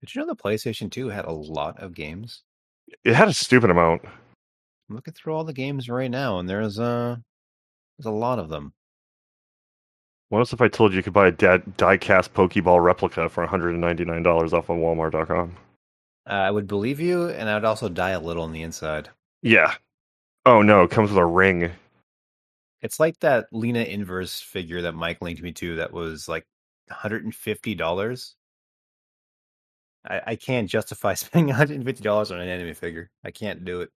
Did you know the PlayStation 2 had a lot of games? It had a stupid amount. I'm looking through all the games right now, and there's uh there's a lot of them. What else if I told you you could buy a die-cast Pokeball replica for $199 off of Walmart.com? Uh, I would believe you, and I would also die a little on the inside. Yeah. Oh no, it comes with a ring. It's like that Lina Inverse figure that Mike linked me to that was like $150. I, I can't justify spending $150 on an anime figure. I can't do it.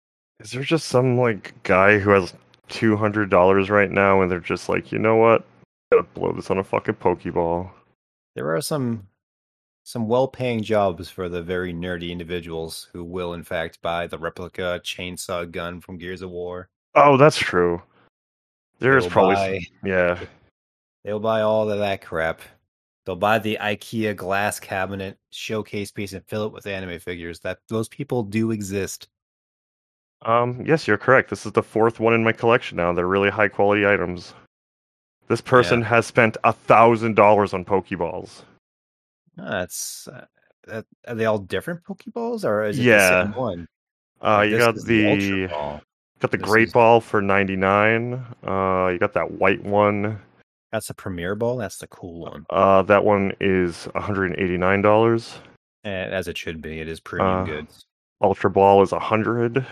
Is there just some like guy who has two hundred dollars right now, and they're just like, you know what? I Gotta blow this on a fucking Pokeball. There are some some well-paying jobs for the very nerdy individuals who will in fact buy the replica chainsaw gun from Gears of War. Oh, that's true. There's probably buy- yeah. They'll buy all of that crap. They'll buy the IKEA glass cabinet showcase piece and fill it with anime figures. That those people do exist. Um, yes, you're correct. This is the fourth one in my collection now. They're really high quality items. This person has spent a thousand dollars on Pokeballs. That's uh, that, are they all different Pokeballs or is it Yeah. the same one? Uh, Like, you got is the, got the This Great is- Ball for ninety nine. Uh, you got that white one. That's the Premier Ball. That's the cool one, Uh, that one is one hundred and eighty nine dollars. as it should be. It is premium Uh, goods. Ultra Ball is a hundred.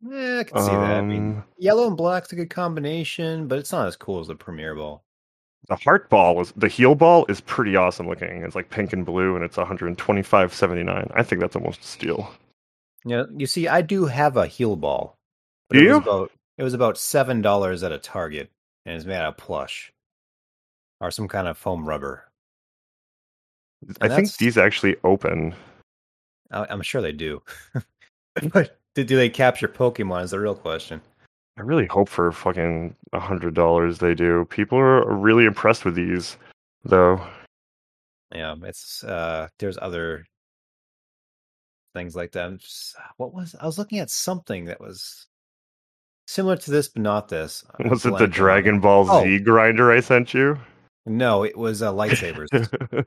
Yeah, I can see that. I mean, Um, yellow and black's a good combination, but it's not as cool as the Premier Ball. The Heart Ball was the Heal Ball is pretty awesome looking. It's like pink and blue, and it's one hundred and twenty five seventy nine. I think that's almost a steal. Yeah, you see, I do have a Heal Ball. Do it you? Was about, it was about seven dollars at a Target, and it's made out of plush or some kind of foam rubber. I think these actually open. I, I'm sure they do, but do, do they capture Pokemon? Is the real question. I really hope for fucking a hundred dollars they do. People are really impressed with these, though. Yeah, it's uh, there's other things like that. Just- what was I was looking at something that was similar to this, but not this. Was it the Dragon Ball Oh. Z grinder I sent you? No, it was uh, lightsabers.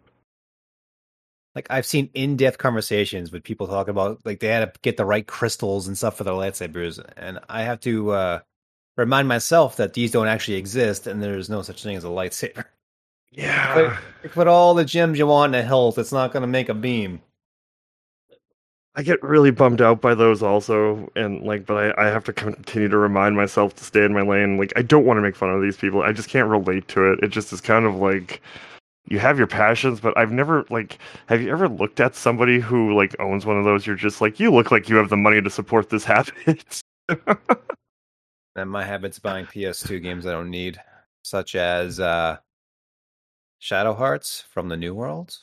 like I've seen in-depth conversations with people talking about like they had to get the right crystals and stuff for their lightsabers, and I have to uh, remind myself that these don't actually exist, and there's no such thing as a lightsaber. yeah. Put all the gems you want in a hilt, it's not going to make a beam. I get really bummed out by those also, and like, but I, I have to continue to remind myself to stay in my lane. Like, I don't want to make fun of these people. I just can't relate to it. It just is kind of like you have your passions, but I've never like. Have you ever looked at somebody who like owns one of those? You're just like, you look like you have the money to support this habit. And my habit's buying PS2 games I don't need, such as uh, Shadow Hearts from the New World,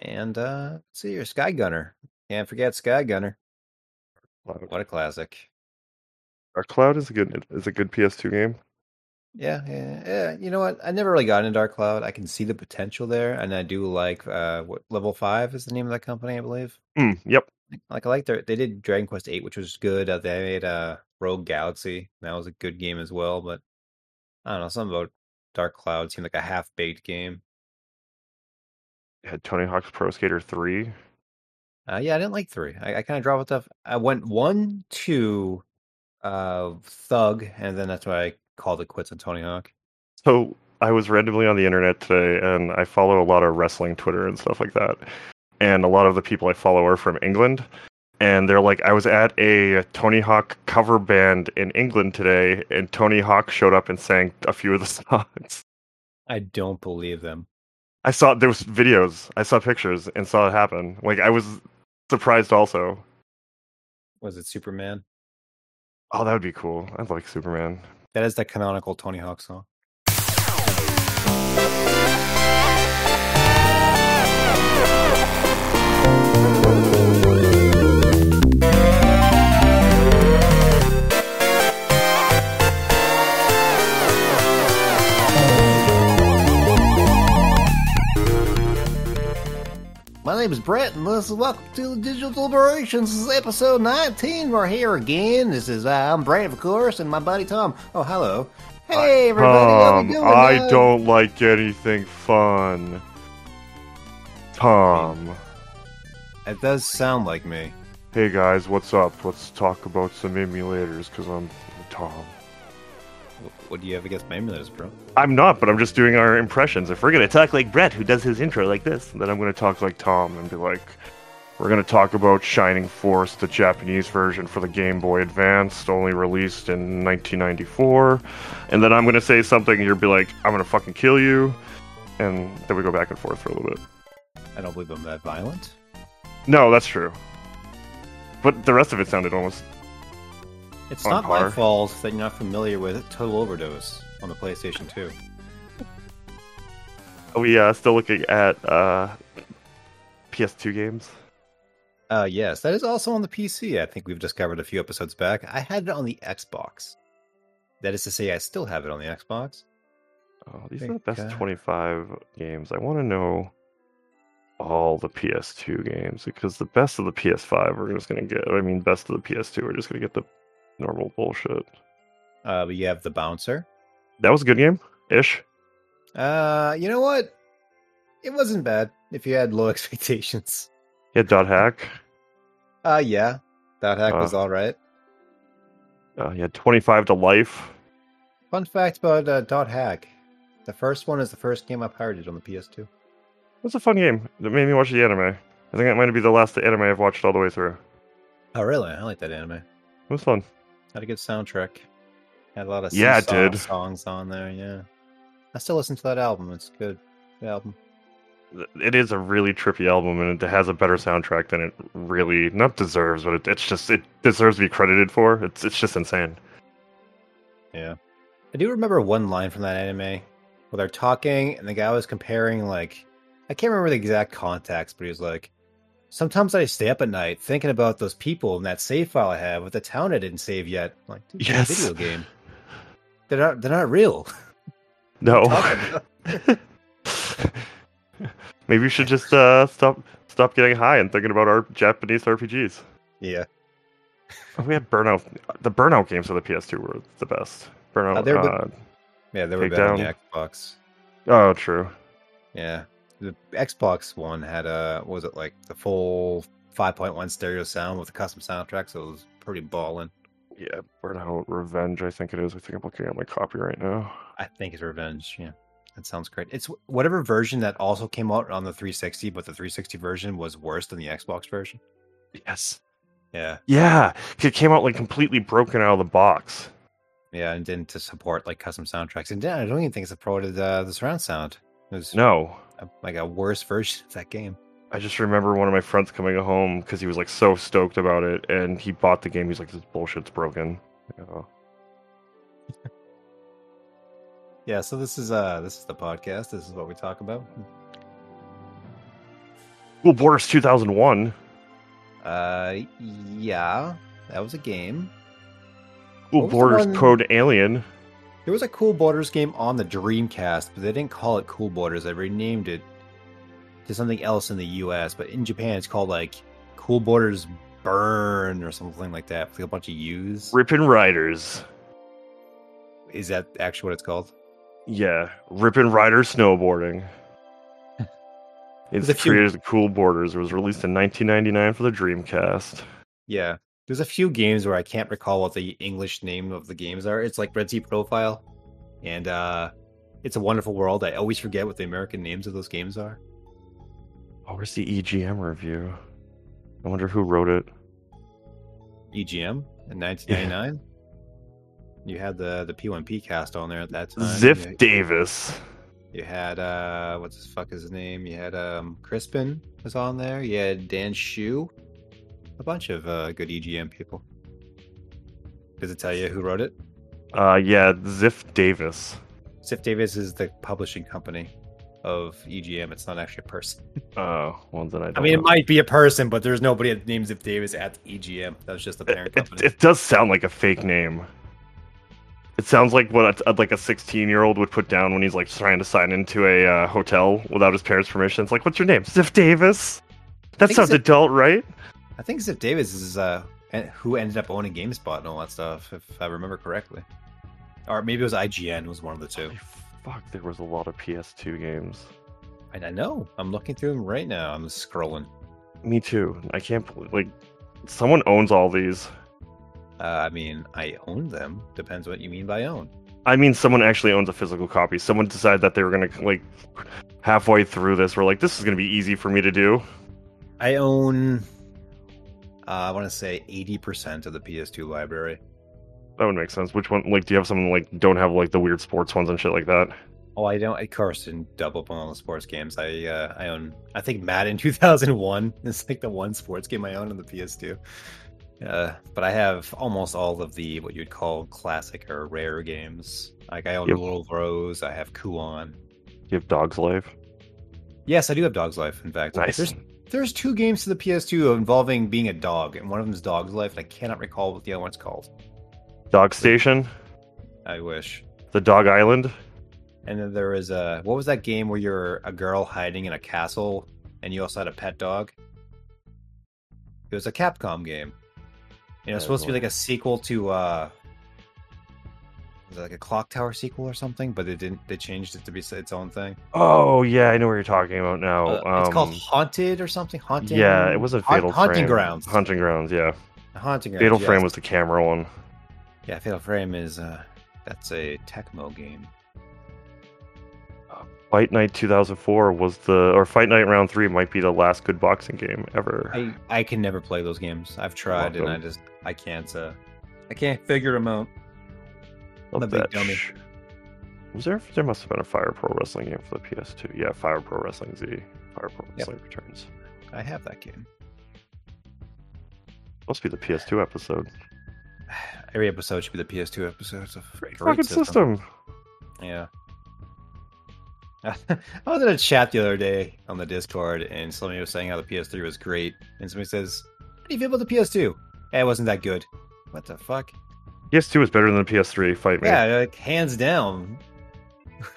and uh, let's see your Sky Gunner. Can't forget Sky Gunner. What a classic. Dark Cloud is a good is a good PS2 game. Yeah, yeah, yeah. You know what? I never really got into Dark Cloud. I can see the potential there, and I do like uh, what Level Five is the name of that company, I believe. Mm, yep. Like I like their they did Dragon Quest Eight, which was good. Uh, they made uh, Rogue Galaxy. That was a good game as well. But I don't know something about Dark Cloud seemed like a half baked game. Had Tony Hawk's Pro Skater 3. Uh, yeah, I didn't like three. I, I kind of dropped off. I went one, two, uh, Thug, and then that's why I called it quits on Tony Hawk. So I was randomly on the internet today, and I follow a lot of wrestling Twitter and stuff like that. And a lot of the people I follow are from England, and they're like, I was at a Tony Hawk cover band in England today, and Tony Hawk showed up and sang a few of the songs. I don't believe them. I saw there was videos, I saw pictures, and saw it happen. Like I was surprised also. Was it Superman? Oh, that would be cool. I'd like Superman. That is the canonical Tony Hawk song. Name is Brett, and this is welcome to the Digital Deliberations. This is episode 19. We're here again. This is, uh, I'm Brett, of course, and my buddy Tom. Oh, hello. Hey, everybody. how Tom, we doing? I Uh, don't like anything fun. Tom. It does sound like me. Hey guys, what's up? Let's talk about some emulators because I'm Tom. Wh- What do you have against my emulators, bro? I'm not, but I'm just doing our impressions. If we're gonna talk like Brett, who does his intro like this, then I'm gonna talk like Tom and be like, we're gonna talk about Shining Force, the Japanese version for the Game Boy Advance, only released in 1994. And then I'm gonna say something, and you'll be like, I'm gonna fucking kill you. And then we go back and forth for a little bit. I don't believe I'm that violent. No, that's true. But the rest of it sounded almost. It's not my fault that you're not familiar with Total Overdose on the PlayStation 2. Are we uh, still looking at uh, PS2 games? Uh, yes, that is also on the PC. I think we've discovered a few episodes back. I had it on the Xbox. That is to say, I still have it on the Xbox. Oh, these are the best uh, 25 games. I want to know all the PS2 games because the best of the PS5 we're just going to get. I mean, best of the PS2 we're just going to get the normal bullshit. Uh, but you have the Bouncer. That was a good game ish. Uh, you know what? It wasn't bad if you had low expectations. Yeah, dot hack. Uh, yeah, dot hack Uh. was all right. Uh, you had 25 to life. Fun fact about uh, Dot Hack: the first one is the first game I pirated on the PS2. It was a fun game. That made me watch the anime. I think that might be the last anime I've watched all the way through. Oh, really? I like that anime. It was fun. Had a good soundtrack. Had a lot of Yeah, it did. songs on there. Yeah, I still listen to that album. It's good. Good album. It is a really trippy album, and it has a better soundtrack than it really not deserves, but it, it's just it deserves to be credited for. It's it's just insane. Yeah. I do remember one line from that anime where they're talking and the guy was comparing like I can't remember the exact context, but he was like, Sometimes I stay up at night thinking about those people in that save file I have with the town I didn't save yet. I'm like, dude, it's a Yes. video game. They're not they're not real. No. Maybe you should just uh, stop stop getting high and thinking about our Japanese RPGs. yeah. Oh, we had Burnout. The Burnout games for the PS2 were the best. Burnout. Uh, they're uh, Yeah, they were better on the. Xbox. oh, true. Yeah. The Xbox one had a was it like the full 5.1 stereo sound with a custom soundtrack, so it was pretty ballin'. Yeah, Burnout Revenge. I think it is. I think I'm looking at my copy right now. I think it's Revenge. Yeah, that sounds great. It's whatever version that also came out on the 360, but the 360 version was worse than the Xbox version. Yes. Yeah, Yeah, it came out like completely broken out of the box. yeah, and didn't to support like custom soundtracks, and I don't even think it supported uh, the surround sound. It was No, a, like a worse version of that game. I just remember one of my friends coming home because he was like so stoked about it, and he bought the game. He's like, "This bullshit's broken." Like, oh. Yeah, so this is uh this is the podcast. This is what we talk about. Cool Boarders 2001. Uh, yeah, that was a game. Cool What was the Boarders Code Alien. There was a Cool Boarders game on the Dreamcast, but they didn't call it Cool Boarders. They renamed it to something else in the US, but in Japan it's called like Cool Boarders Burn or something like that. With like a bunch of U's. Rippin' Riders. Is that actually what it's called? Yeah, Rippin' Rider Snowboarding. It's few- created as Cool Boarders. It was released in 1999 for the Dreamcast. Yeah. There's a few games where I can't recall what the English name of the games are. It's like Red Sea Profile and uh It's a Wonderful World. I always forget what the American names of those games are. Oh, where's the EGM review? I wonder who wrote it. EGM in 1999. You had the the P1P cast on there at that time. Ziff You, Davis. you had uh, what's the fuck is his name? You had um, Crispin was on there. You had Dan Hsu, a bunch of uh, good EGM people. Does it tell you who wrote it? Uh, yeah, Ziff Davis. Ziff Davis is the publishing company of EGM. It's not actually a person. Oh, well then I don't I mean, it might be a person, but there's nobody named Ziff Davis at EGM. That was just the parent it, it, company. it does sound like a fake name. It sounds like what a, like a 16 year old would put down when he's like trying to sign into a uh, hotel without his parents' permission. It's like, what's your name? Ziff Davis. That sounds Ziff- adult, right? I think Ziff Davis is uh, who ended up owning GameSpot and all that stuff, if I remember correctly. Or maybe it was IGN was one of the two. Holy fuck, there was a lot of PS2 games. I know. I'm looking through them right now. I'm scrolling. Me too. I can't believe like someone owns all these. Uh, I mean, I own them. Depends what you mean by own. I mean, someone actually owns a physical copy. Someone decided that they were gonna like halfway through this. We're like, this is gonna be easy for me to do. I own. Uh, I want to say eighty percent of the PS2 library. That would make sense. Which one? Like, do you have some like don't have like the weird sports ones and shit like that? Oh, I don't. Of course, didn't double up on all the sports games. I uh, I own. I think Madden 2001 is like the one sports game I own on the PS2. Uh, but I have almost all of the what you'd call classic or rare games. Like I own Yep. Little Rose. I have Kuon. You have Dog's Life. Yes, I do have Dog's Life. In fact, Nice. There's there's two games to the PS2 involving being a dog, and one of them is Dog's Life, and I cannot recall what the other one's called. Dog Station. I wish. The Dog Island. And then there is a what was that game where you're a girl hiding in a castle and you also had a pet dog? It was a Capcom game. And it was Oh, supposed to be like a sequel to uh was it like a Clock Tower sequel or something? But they didn't. They changed it to be its own thing. Oh yeah, I know what you're talking about now. Uh, it's called Um, Haunted or something. Haunting. Yeah, it was a Fatal Haunting Frame. Grounds. Hunting Grounds. Yeah, Haunting Grounds. Fatal yes. Frame was the camera one. Yeah, Fatal Frame is uh that's a Tecmo game. Fight Night 2004 was the, or Fight Night Round Three might be the last good boxing game ever. I I can never play those games. I've tried and I just I can't uh I can't figure them out. I'm a big dummy. sh- Was there? There must have been a Fire Pro Wrestling game for the PS2. Yeah, Fire Pro Wrestling Z. Fire Pro Yep. Wrestling Returns. I have that game. Must be the PS2 episode. Every episode should be the PS2 episodes of Great, fucking system. Yeah. I was in a chat the other day on the Discord, and somebody was saying how the PS3 was great, and somebody says, "How do you feel about the PS2?" Yeah, it wasn't that good. What the fuck? PS2 is better than the PS3. Fight me. Yeah, like hands down.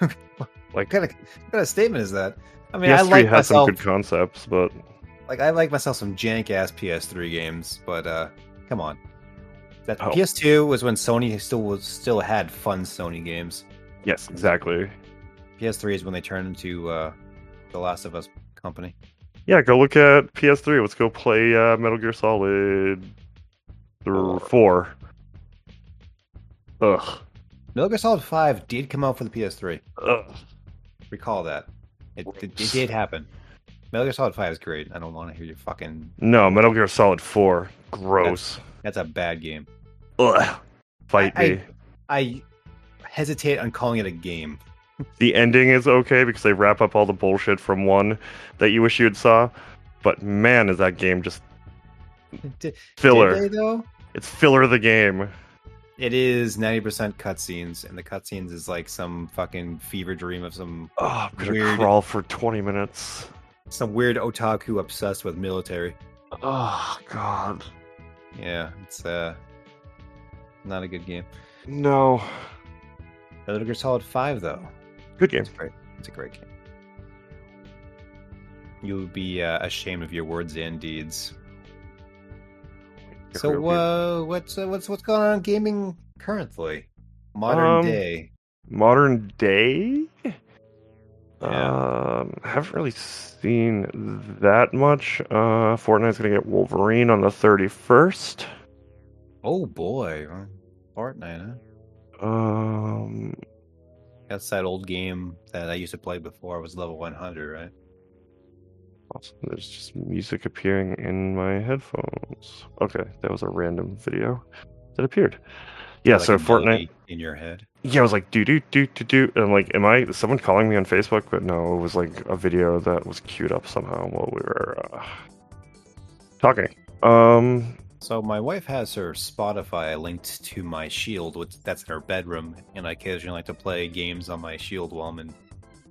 Like- what kind of what kind of statement is that? I mean, PS3 I like has myself. some good concepts, but Like I like myself some jank ass PS3 games, but uh come on. That Oh. PS2 was when Sony still was still had fun Sony games. yes, exactly. PS3 is when they turned into uh the Last of Us company. Yeah, go look at PS3. Let's go play uh, Metal Gear Solid th- Four. 4. Ugh. Metal Gear Solid 5 did come out for the PS3. Ugh. Recall that. It, it, it did happen. Metal Gear Solid 5 is great. I don't want to hear you fucking No, Metal Gear Solid 4. Gross. that's a bad game. Ugh. Fight I- me. I hesitate on calling it a game. The ending is okay because they wrap up all the bullshit from one that you wish you had saw. But man, is that game just Did, filler. did they though? It's filler of the game. It is 90% cutscenes, and the cutscenes is like some fucking fever dream of some Oh, I'm gonna Weird. crawl for 20 minutes. some weird otaku obsessed with military. Oh god. Yeah, it's uh not a good game. No. Metal Gear Solid 5 though. Good game. It's great. It's a great game. You would be uh, ashamed of your words and deeds. So, uh, what's uh, what's what's going on gaming currently? Modern Um, day. modern day Yeah. um haven't really seen that much uh fortnite's gonna get wolverine on the 31st Oh boy, uh, Fortnite. Huh? um That's that old game that I used to play before I was level 100, right? Awesome. there's just music appearing in my headphones okay that was a random video that appeared yeah Like so fortnite in your head. yeah i was like do do do do do and I'm like am i someone calling me on facebook but no it was like a video that was queued up somehow while we were uh, talking um So my wife has her Spotify linked to my Shield, which that's in her bedroom, and I occasionally like to play games on my Shield while I'm in,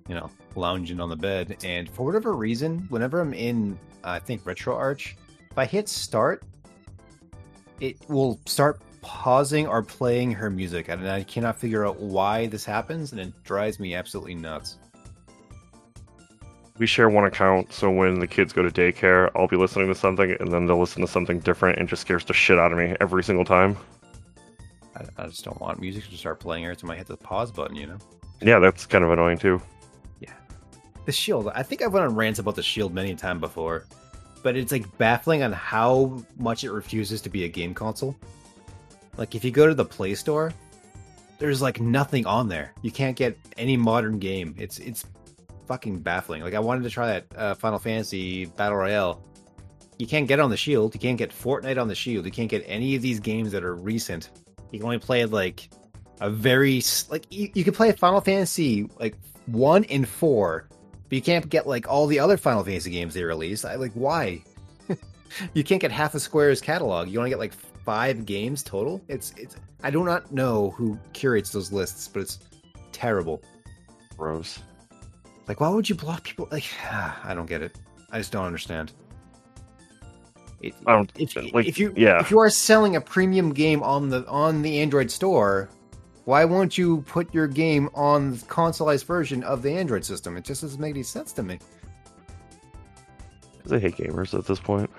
you know, lounging on the bed. And for whatever reason, whenever I'm in, uh, I think RetroArch, if I hit start, it will start pausing or playing her music, and I cannot figure out why this happens, and it drives me absolutely nuts. we share one account, so when the kids go to daycare, I'll be listening to something, and then they'll listen to something different, and just scares the shit out of me every single time. I, I just don't want music to start playing every time I hit the pause button, you know. Yeah, that's kind of annoying too. The shield. I think I've went on rants about the shield many a time before, but it's like baffling on how much it refuses to be a game console. Like if you go to the Play Store, there's like nothing on there. You can't get any modern game. It's it's fucking baffling. Like I wanted to try that uh, Final Fantasy Battle Royale. You can't get on the Shield. You can't get Fortnite on the Shield. You can't get any of these games that are recent. You can only play like a very like you, you can play Final Fantasy like one and four, but you can't get like all the other Final Fantasy games they released. I like why? you can't get half the Square's catalog. You only get like five games total. It's it's I do not know who curates those lists, but it's terrible. Gross. Like, why would you block people? Like, I don't get it. I just don't understand. It, I don't if, like. if you yeah. if you are selling a premium game on the on the Android store, why won't you put your game on the consoleized version of the Android system? It just doesn't make any sense to me. Because I hate gamers at this point.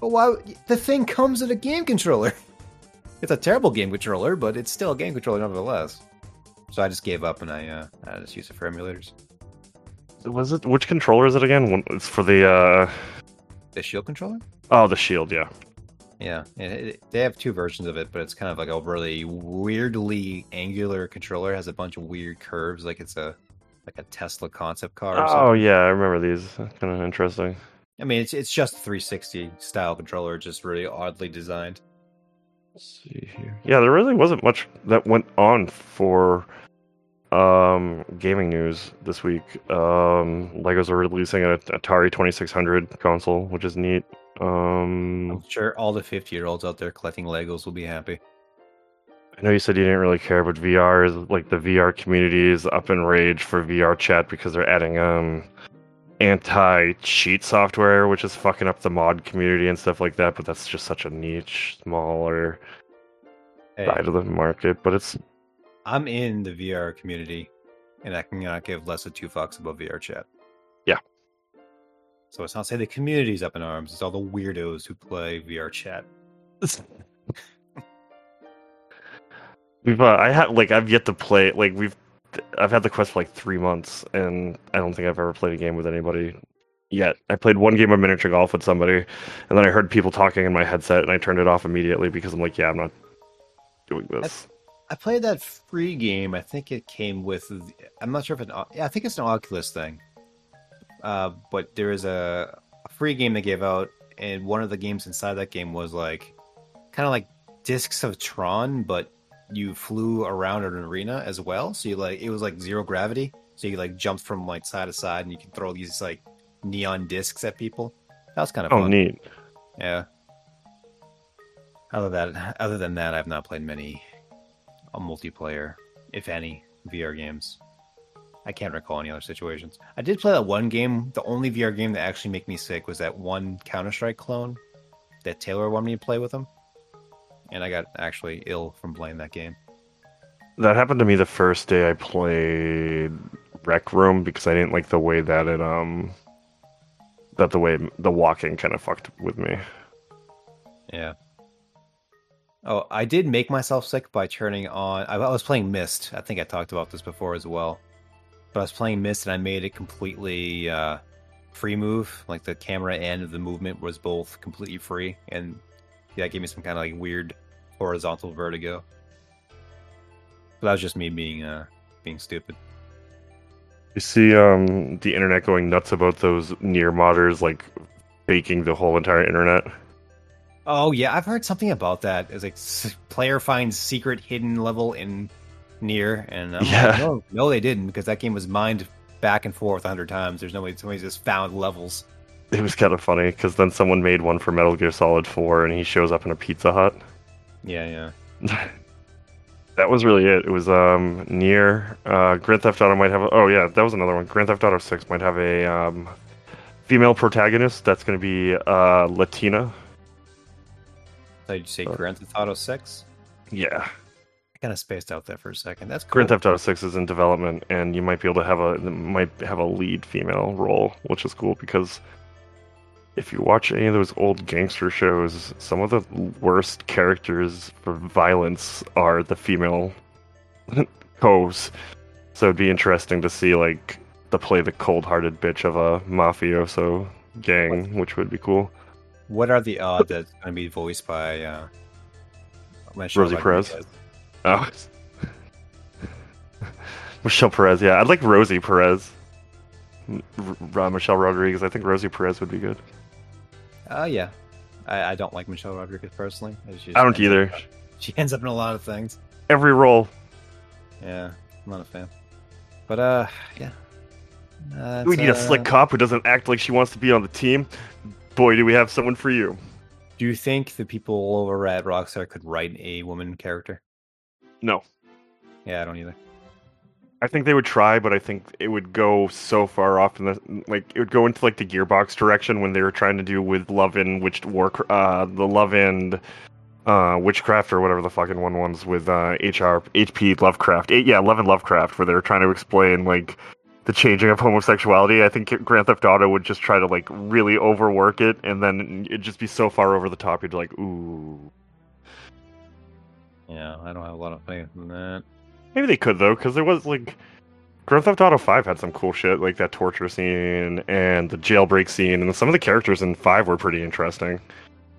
But why? The thing comes with a game controller. It's a terrible game controller, but it's still a game controller nevertheless. So I just gave up and I uh, I just use it for emulators. Was it which controller is it again? It's for the uh The Shield controller? oh the shield, yeah. Yeah, it, they have two versions of it, but it's kind of like a really weirdly angular controller. It has a bunch of weird curves, like it's a like a Tesla concept car. Or Oh yeah, I remember these. Kind of interesting. I mean, it's it's just a 360 style controller, just really oddly designed. Let's see here. Yeah, there really wasn't much that went on for um gaming news this week. Um Legos are releasing an Atari 2600 console, which is neat. Um I'm sure all the 50 year olds out there collecting Legos will be happy. I know you said you didn't really care, but VR is like the VR community is up in rage for VR chat because they're adding um anti cheat software, which is fucking up the mod community and stuff like that. But that's just such a niche, smaller Hey, side of the market. But it's I'm in the VR community, and I cannot give less of two fucks about VR chat. Yeah. So it's not say the community's up in arms; it's all the weirdos who play VR chat. we've uh, I have like I've yet to play like we've I've had the quest for like three months and I don't think I've ever played a game with anybody yet. I played one game of miniature golf with somebody, and then I heard people talking in my headset, and I turned it off immediately because I'm like, yeah, I'm not doing this. I played that free game. I think it came with. I'm not sure if it. Yeah, I think it's an Oculus thing. Uh, but there is a, a free game they gave out, and one of the games inside that game was like, kind of like Discs of Tron, but you flew around an arena as well. So you like it was like zero gravity. So you like jumped from like side to side, and you can throw these like neon discs at people. That was kind of Oh, fun. neat. Yeah. Other that, other than that, I've not played many uh, multiplayer, if any, VR games. I can't recall any other situations. I did play that one game. The only VR game that actually made me sick was that one Counter Strike clone that Taylor wanted me to play with him, and I got actually ill from playing that game. That happened to me the first day I played Rec Room because I didn't like the way that it um that the way the walking kind of fucked with me. Yeah. Oh, I did make myself sick by turning on. I I was playing Myst. I think I talked about this before as well. But I was playing Myst and I made it completely uh, free move. Like the camera and the movement was both completely free, and yeah, that gave me some kind of like weird horizontal vertigo. But that was just me being uh, being stupid. You see um the internet going nuts about those NieR modders like faking the whole entire internet. Oh yeah, I've heard something about that. It's like player finds secret hidden level in NieR, and I'm Yeah. like, no, no, they didn't because that game was mined back and forth a hundred times. There's no way somebody just found levels. It was kind of funny because then someone made one for Metal Gear Solid 4 and he shows up in a Pizza Hut. Yeah, yeah. that was really it. It was um NieR uh Grand Theft Auto might have a, oh yeah, that was another one. Grand Theft Auto 6 might have a um female protagonist that's going to be uh Latina. So did you say Uh, Grand Theft Auto Six? Yeah. Kind of spaced out there for a second. That's cool. Grand Theft Auto 6 is in development and you might be able to have a might have a lead female role, which is cool because if you watch any of those old gangster shows, some of the worst characters for violence are the female co's. So it'd be interesting to see like to play the cold-hearted bitch of a mafioso gang, which would be cool. What are the odds that's going to be voiced by uh, Rosie Perez? Rodriguez? Oh. Michelle Perez, yeah. I'd like Rosie Perez. R- uh, Michelle Rodriguez. I think Rosie Perez would be good. Oh yeah, I, I don't like Michelle Rodriguez personally. I don't up- either. She ends up in a lot of things. Every role. Yeah, I'm not a fan. But uh, yeah. Uh, we need a slick uh, cop who doesn't act like she wants to be on the team. Boy, do we have someone for you. Do you think the people over at Rockstar could write a woman character? No. Yeah, I don't either. I think they would try, but I think it would go so far off in the like it would go into like the Gearbox direction when they were trying to do with Love and Witch War uh the Love and uh Witchcraft or whatever the fucking one was with uh HR HP Lovecraft. Eh, yeah, Love and Lovecraft where they were trying to explain like the changing of homosexuality. I think Grand Theft Auto would just try to like really overwork it and then it'd just be so far over the top you'd be like, "Ooh." Yeah, I don't have a lot of faith in that. Maybe they could though, because there was like Grand Theft Auto Five had some cool shit, like that torture scene and the jailbreak scene, and some of the characters in Five were pretty interesting.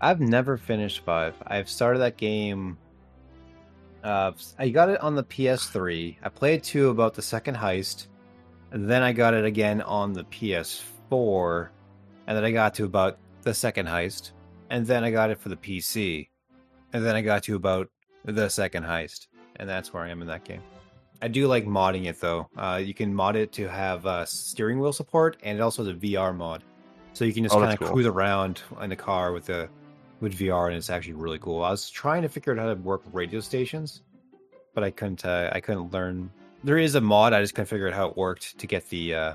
I've never finished five. I've started that game. Uh, I got it on the PS3. I played two about the second heist, and then I got it again on the PS4, and then I got to about the second heist, and then I got it for the PC, and then I got to about the second heist, and that's where I am in that game. I do like modding it though. Uh, you can mod it to have uh, steering wheel support, and it also has a VR mod, so you can just Oh, kind of cool. cruise around in the car with the with VR, and it's actually really cool. I was trying to figure out how to work with radio stations, but I couldn't. Uh, I couldn't learn. There is a mod. I just couldn't figure out how it worked to get the uh,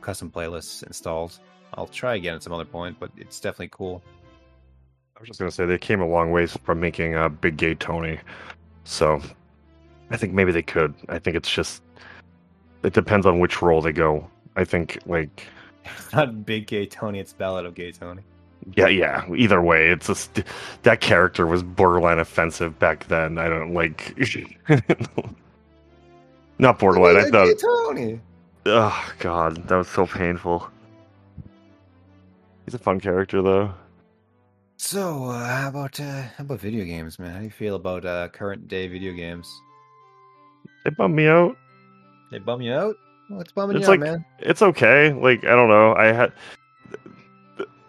custom playlists installed. I'll try again at some other point, but it's definitely cool. I was just gonna say they came a long ways from making uh, Big Gay Tony, so I think maybe they could. I think it's just it depends on which role they go. I think like It's not Big Gay Tony. It's Ballad of Gay Tony. yeah, yeah. Either way, it's just that character was borderline offensive back then. I don't like. Not borderline. I thought Gay Tony. Oh god, that was so painful. He's a fun character though. So, uh, how about uh, how about video games, man? How do you feel about uh, current day video games? They bum me out. They bum you out? What's bumming It's you like- out, man? It's okay. Like I don't know. I had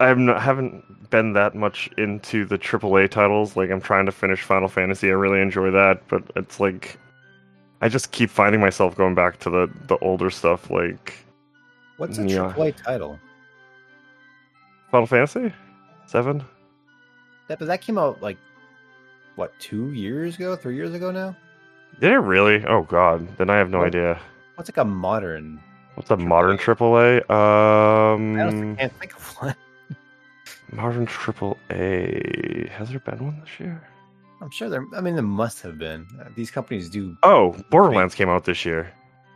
I haven't been that much into the AAA titles. Like I'm trying to finish Final Fantasy. I really enjoy that, but it's like I just keep finding myself going back to the the older stuff like What's a yeah. AAA title? Final Fantasy 7. That but that came out like what two years ago, three years ago now. Did it really? Oh god. Then I have no What? idea. What's like a modern? What's a modern AAA? Um I can't think of one. Modern Triple A. Has there been one this year? I'm sure there. I mean, there must have been. Uh, these companies do. Oh, Borderlands came out this year.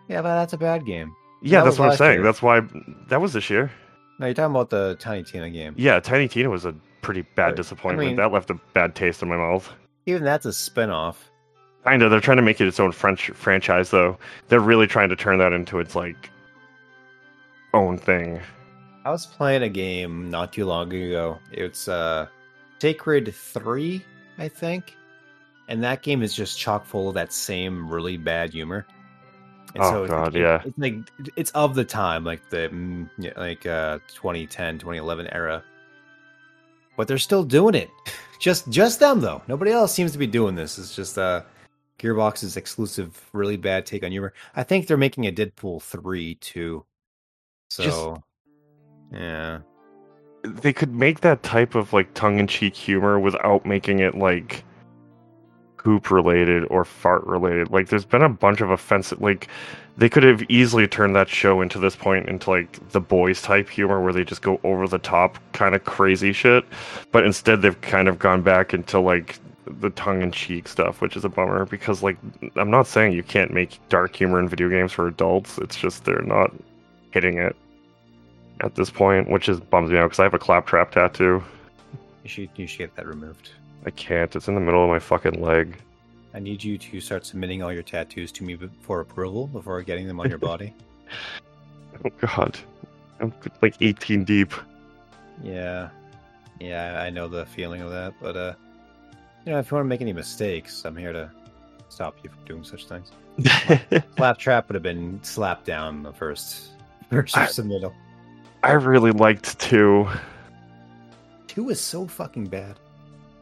Yeah, but that's a bad game. Yeah, That that's what I'm saying. year. That's why that was this year. No, you're talking about the Tiny Tina game. Yeah, Tiny Tina was a pretty bad Right. disappointment. I mean- that left a bad taste in my mouth. Even that's a spin-off. Kinda. They're trying to make it its own French franchise, though. They're really trying to turn that into its like own thing. I was playing a game not too long ago. It's uh Sacred 3, I think. And that game is just chock full of that same really bad humor. And Oh, it's God, like, yeah. It's like it's of the time, like the mm, like uh 2010, 2011 era. But they're still doing it. Just just them though. Nobody else seems to be doing this. It's just uh Gearbox's exclusive really bad take on humor. I think they're making a Deadpool 3 too. So Just- yeah. They could make that type of like tongue-in-cheek humor without making it like poop related or fart related. Like there's been a bunch of offensive like they could have easily turned that show into this point into like the boys type humor where they just go over the top kind of crazy shit. But instead they've kind of gone back into like the tongue in cheek stuff, which is a bummer because like I'm not saying you can't make dark humor in video games for adults. It's just they're not hitting it at this point, which is bums me out because I have a claptrap tattoo. You should you should get that removed. I can't. It's in the middle of my fucking leg. I need you to start submitting all your tattoos to me be- for approval before getting them on your body. Oh god. I'm like 18 deep. Yeah, yeah, I know the feeling of that. But uh, you know, if you want to make any mistakes, I'm here to stop you from doing such things. Claptrap would have been slapped down the first first I- submittal. I really liked two. Two is so fucking bad.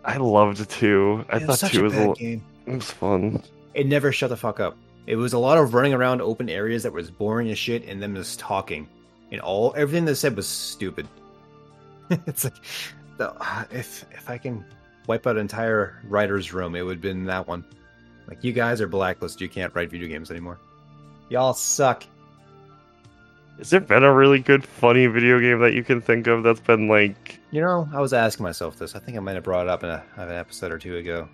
I loved two. I It thought such two a was a bad l- game. It was fun. It never shut the fuck up. It was a lot of running around open areas that was boring as shit, and them just talking, and all everything they said was stupid. it's like, the, if if I can wipe out an entire writer's room, it would have been that one. Like you guys are blacklisted. You can't write video games anymore. Y'all suck. Has there been a really good, funny video game that you can think of that's been like You know, I was asking myself this. I think I might have brought it up in a, an episode or two ago.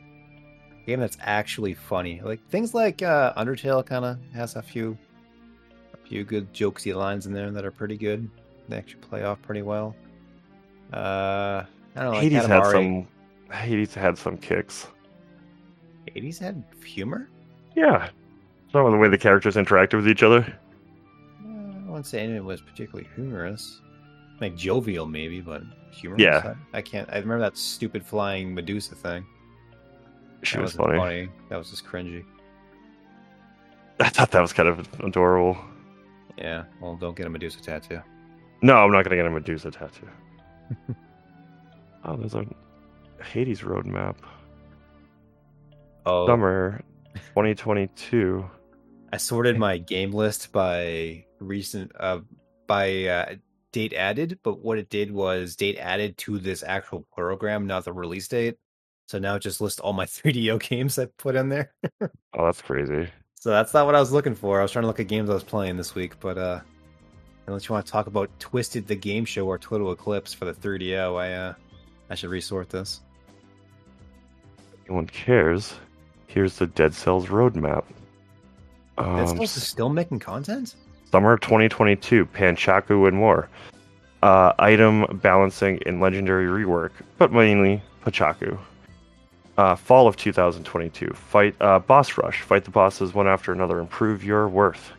Game that's actually funny, like things like uh, Undertale, kind of has a few, a few good jokesy lines in there that are pretty good. They actually play off pretty well. Uh, I don't know. Like Hades had Katamari. some Hades had some kicks. Hades had humor. Yeah. Some of the way the characters interacted with each other. Uh, I wouldn't say any of it was particularly humorous. Like jovial, maybe, but humorous. Yeah. I, I can't. I remember that stupid flying Medusa thing. She that was wasn't funny. That was just cringy. I thought that was kind of adorable. Yeah. Well, don't get a Medusa tattoo. No, I'm not gonna get a Medusa tattoo. oh, there's a Hades roadmap. Oh, Summer 2022. I sorted my game list by recent uh by uh, date added, but what it did was date added to this actual program, not the release date. So now it just lists all my 3DO games I put in there. Oh, that's crazy. So that's not what I was looking for. I was trying to look at games I was playing this week, but uh unless you want to talk about Twisted the Game Show or Total Eclipse for the 3DO, I uh I should resort this. Anyone cares? Here's the Dead Cells roadmap. Um, Dead Cells is still making content? Summer 2022, Panchaku and more. Uh, item balancing and legendary rework, but mainly Pachaku. Uh, fall of 2022, fight uh, boss rush. Fight the bosses one after another. Improve your worth.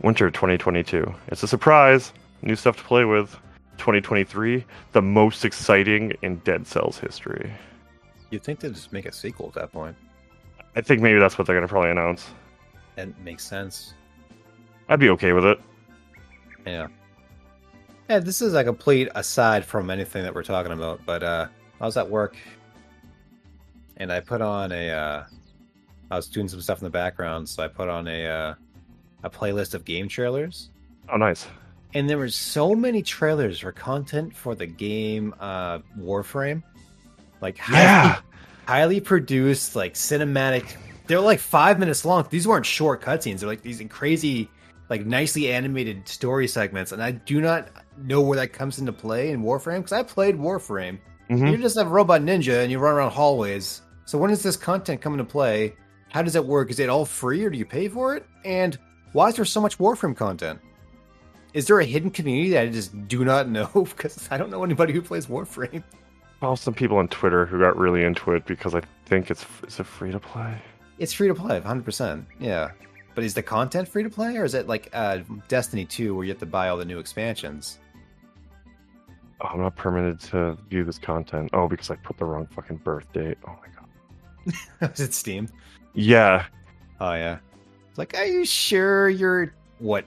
Winter 2022. It's a surprise. New stuff to play with. 2023, the most exciting in Dead Cells history. You'd think they'd just make a sequel at that point. I think maybe that's what they're gonna probably announce. That makes sense. I'd be okay with it. Yeah. Yeah, this is a complete aside from anything that we're talking about, but uh I was at work and I put on a uh I was doing some stuff in the background, so I put on a uh a playlist of game trailers. Oh, nice. And there were so many trailers for content for the game uh Warframe. Like highly, Yeah. highly produced, like cinematic they're like five minutes long. These weren't short cutscenes, they're like these crazy like nicely animated story segments, and I do not know where that comes into play in Warframe because I played Warframe. Mhm. You just have a robot ninja and you run around hallways. So when does this content come into play? How does it work? Is it all free or do you pay for it? And why is there so much Warframe content? Is there a hidden community that I just do not know? Because I don't know anybody who plays Warframe. Follow some people on Twitter who got really into it because I think it's is it free to play. It's free to play, 100%. Yeah. But is the content free to play or is it like uh, Destiny 2 where you have to buy all the new expansions? Oh, I'm not permitted to view this content. Oh, because I put the wrong fucking birth date. Oh my god. is it Steam? Yeah, Oh yeah. It's like, are you sure you're what?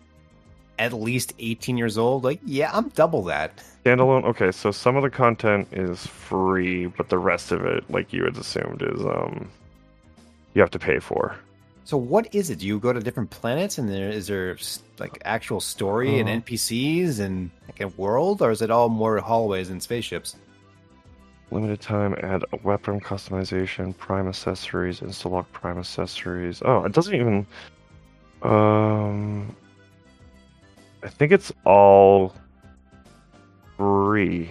At least 18 years old? Like, yeah, I'm double that. standalone. Okay, so some of the content is free, but the rest of it, like you had assumed, is um, you have to pay for. So what is it? Do you go to different planets and there is there like actual story and Uh. NPCs and like a world, or is it all more hallways and spaceships? Limited time, add a weapon customization, prime accessories, install lock prime accessories. Oh, it doesn't even. Um, I think it's all free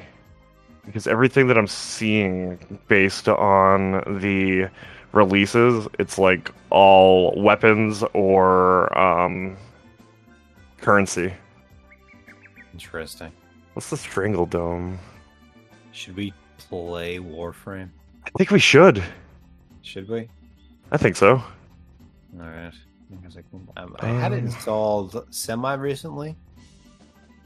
because everything that I'm seeing based on the releases, it's like all weapons or um, currency. Interesting. What's the Strangle Dome? Should we play Warframe? I think we should. Should we? I think so. All right. I, um, I had it Um. installed semi recently.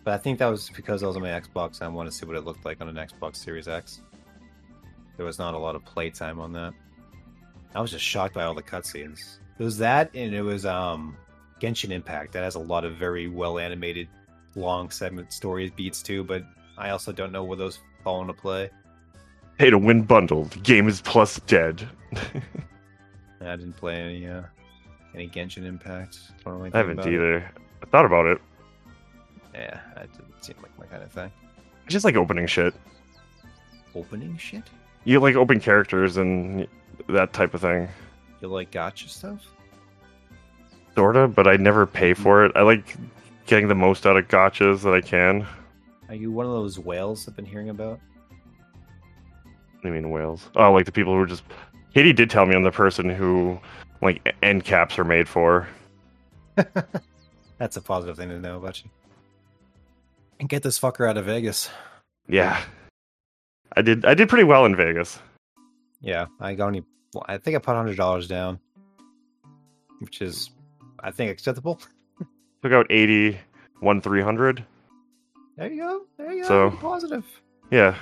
But I think that was because I was on my Xbox. and I want to see what it looked like on an Xbox Series X. There was not a lot of playtime on that. I was just shocked by all the cutscenes. It was that, and it was um, Genshin Impact. That has a lot of very well animated, long segment story beats too. But I also don't know where those fall into play. Pay to win bundle. The game is plus dead. I didn't play any uh, any Genshin Impact. Don't I haven't about it. either. I thought about it. Yeah, that didn't seem like my kind of thing. I just like opening shit. Opening shit? You like open characters and that type of thing. You like gotcha stuff? Sorta, but I never pay for it. I like getting the most out of gotchas that I can. Are you one of those whales I've been hearing about? I mean whales. Oh, like the people who are just. Katie did tell me I'm the person who like end caps are made for. That's a positive thing to know about you. And get this fucker out of Vegas. Yeah, I did. I did pretty well in Vegas. Yeah, I got only. I think I put hundred dollars down, which is, I think, acceptable. Took out 80, won 300. There you go. There you go. So- positive. Yeah,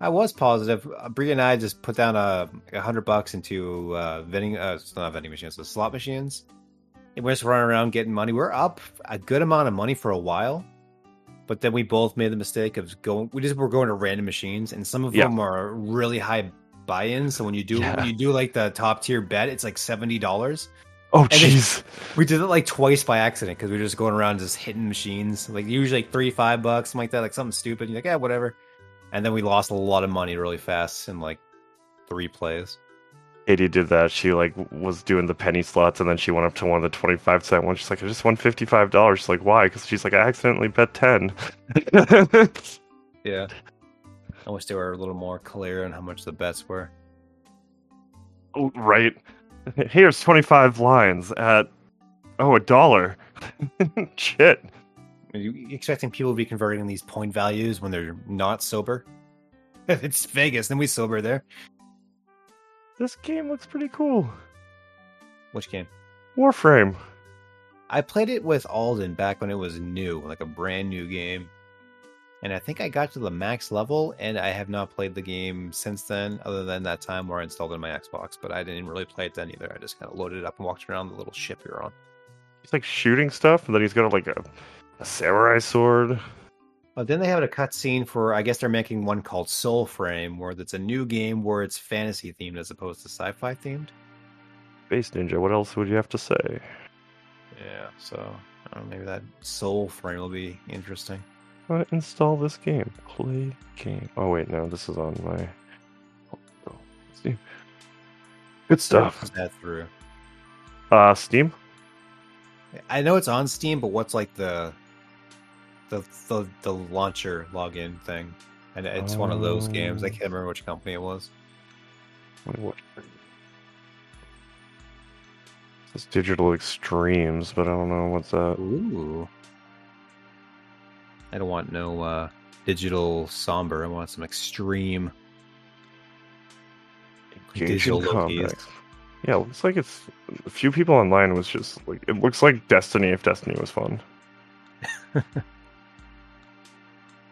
I was positive. Uh, Brie and I just put down a, a hundred bucks into uh, vending, uh, it's not vending machines, the slot machines. And we're just running around getting money. We're up a good amount of money for a while, but then we both made the mistake of going. We just were going to random machines, and some of Yeah. them are really high buy-ins. So when you do Yeah. when you do like the top tier bet, it's like seventy dollars. Oh jeez. We did it like twice by accident because we were just going around just hitting machines, like usually like three, five bucks, something like that, like something stupid. You're like, yeah, whatever. And then we lost a lot of money really fast in like three plays. Katie did that. She like was doing the penny slots, and then she went up to one of the twenty-five cent ones. She's like, I just won fifty-five dollars. She's like, why? Because she's like, I accidentally bet ten. Yeah. I wish they were a little more clear on how much the bets were. Oh, right. Here's twenty-five lines at oh a dollar. Shit. Are you expecting people to be converting these point values when they're not sober? it's Vegas, then we sober there. This game looks pretty cool. Which game? Warframe. I played it with Alden back when it was new, like a brand new game. And I think I got to the max level, and I have not played the game since then, other than that time where I installed it on my Xbox. But I didn't really play it then either. I just kind of loaded it up and walked around the little ship you're on. He's like shooting stuff, and then he's got like a, a samurai sword. But then they have a cutscene for, I guess they're making one called Soul Frame, where it's a new game where it's fantasy themed as opposed to sci fi themed. Space Ninja. What else would you have to say? Yeah, so know, maybe that Soul Frame will be interesting. Uh, install this game. Play game. Oh wait, no, this is on my. Oh, Steam. Good stuff. Push that through. Uh, Steam. I know it's on Steam, but what's like the the the, the launcher login thing? And it's one of those games. I can't remember which company it was. What? It's Digital Extremes, but I don't know what's that. Ooh. I don't want no uh, digital somber. I want some extreme. Digital Yeah, it looks like it's a few people online was just like it looks like Destiny if Destiny was fun.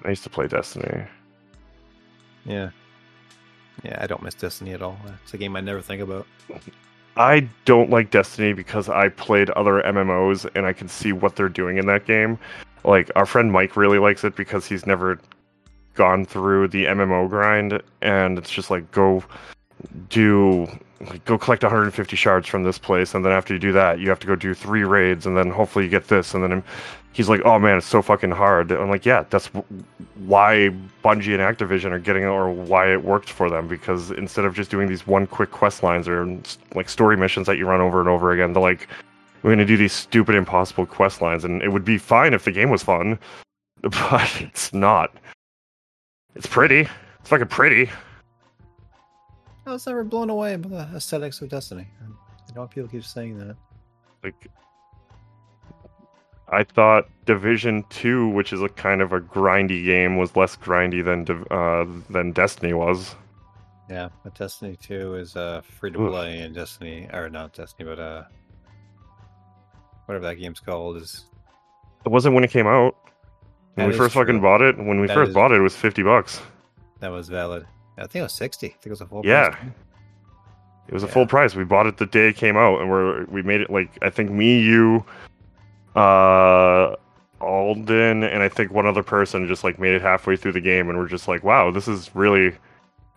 I used to play Destiny. Yeah. Yeah, I don't miss Destiny at all. It's a game I never think about. I don't like Destiny because I played other MMOs and I can see what they're doing in that game. Like our friend Mike really likes it because he's never gone through the MMO grind and it's just like go do like, go collect 150 shards from this place and then after you do that you have to go do three raids and then hopefully you get this and then he's like oh man it's so fucking hard i'm like yeah that's why bungie and activision are getting it or why it worked for them because instead of just doing these one quick quest lines or like story missions that you run over and over again they're like we're going to do these stupid impossible quest lines and it would be fine if the game was fun but it's not it's pretty it's fucking pretty oh, I was never blown away by the aesthetics of Destiny. I know people keep saying that. like I thought Division Two, which is a kind of a grindy game, was less grindy than uh, than Destiny was. Yeah, but Destiny 2 is uh, free to play, and Destiny, or not Destiny, but uh, whatever that game's called is. It wasn't when it came out. When That we first fucking bought it, when we That first is bought it, it was fifty bucks. That was valid. I think it was sixty. I think it was a full. Yeah. price. It was a Yeah. full price. We bought it the day it came out, and we're we made it like I think me, you, uh, Alden, and I think one other person just like made it halfway through the game, and we're just like, wow, this is really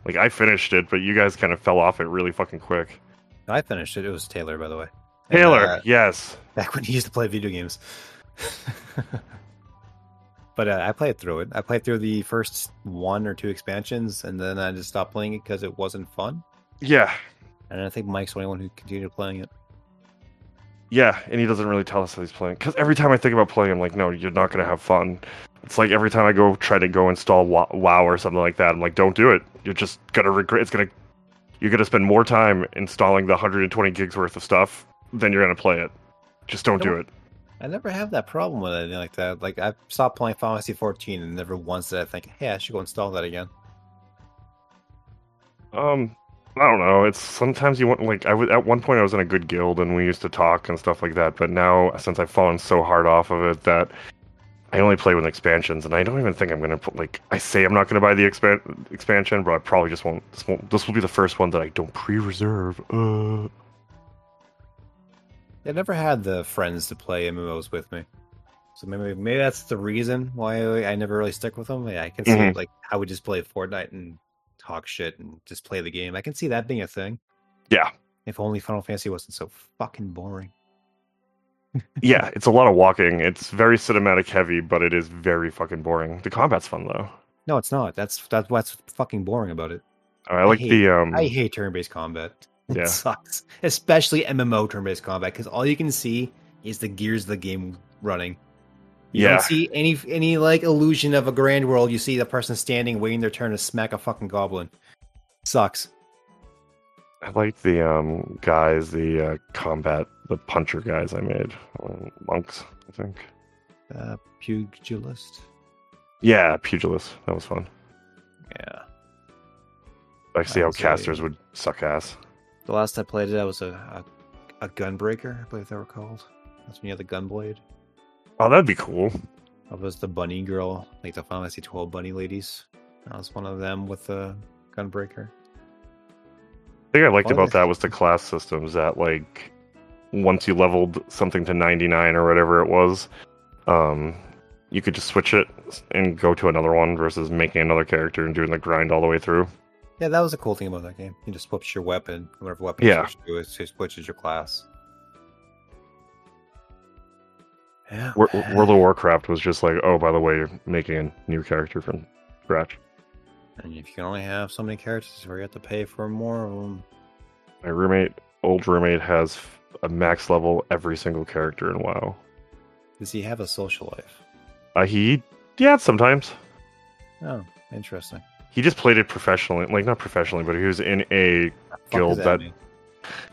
like I finished it, but you guys kind of fell off it really fucking quick. I finished it. It was Taylor, by the way. And, Taylor, uh, yes, back when he used to play video games. but uh, I played through it. I played through the first one or two expansions, and then I just stopped playing it because it wasn't fun. yeah, And I think Mike's the only one who continued playing it. Yeah, and he doesn't really tell us that he's playing because every time I think about playing, I'm like, no, you're not gonna have fun. It's like every time I go try to go install WoW or something like that, I'm like, don't do it. You're just gonna regret. It's gonna you're gonna spend more time installing the 120 gigs worth of stuff than you're gonna play it. Just don't do Nope. it. I never have that problem with anything like that. Like I stopped playing Final Fantasy 14, and never once did I think, "Hey, I should go install that again." Um, I don't know. It's sometimes you want like I was at one point I was in a good guild and we used to talk and stuff like that. But now since I've fallen so hard off of it that I only play with expansions, and I don't even think I'm gonna put like I say I'm not gonna buy the expan- expansion, but I probably just won't. This won't. This will be the first one that I don't pre-reserve. Uh, I never had the friends to play MMOs with me, so maybe maybe that's the reason why I never really stick with them. Yeah, I can see Mhm. like how we just play Fortnite and talk shit and just play the game. I can see that being a thing. Yeah. If only Final Fantasy wasn't so fucking boring. yeah, it's a lot of walking. It's very cinematic heavy, but it is very fucking boring. The combat's fun though. No, it's not. That's that's what's fucking boring about it. I like hate- the um. I hate turn-based combat. It Yeah. sucks, especially MMO turn-based combat, because all you can see is the gears of the game running. You Yeah. don't see any any like illusion of a grand world. You see the person standing, waiting their turn to smack a fucking goblin. Sucks. I like the um guys, the uh, combat, the puncher guys I made, monks, I think. Uh, pugilist. Yeah, pugilist. That was fun. Yeah. I see how casters would suck ass. The last I played it, I was a a, a gunbreaker. I believe they were called. That's when you had the gun blade. Oh, that'd be cool. I was the bunny girl, like the Final Fantasy 12 bunny ladies. I was one of them with the gunbreaker. The thing I liked about that was the class systems. That like once you leveled something to ninety nine or whatever it was, um, you could just switch it and go to another one versus making another character and doing the grind all the way through. Yeah, that was a cool thing about that game. You just switch your weapon, whatever weapon Yeah. you switch to, it switches your class. Yeah. Wor- World of Warcraft was just like, oh, by the way, you're making a new character from scratch. And if you can only have so many characters, where you have to pay for more of them. My roommate, old roommate, has a max level every single character in WoW. Does he have a social life? Uh, he, yeah, sometimes Oh, interesting. he just played it professionally, like not professionally, but he was in a Guild that- mean?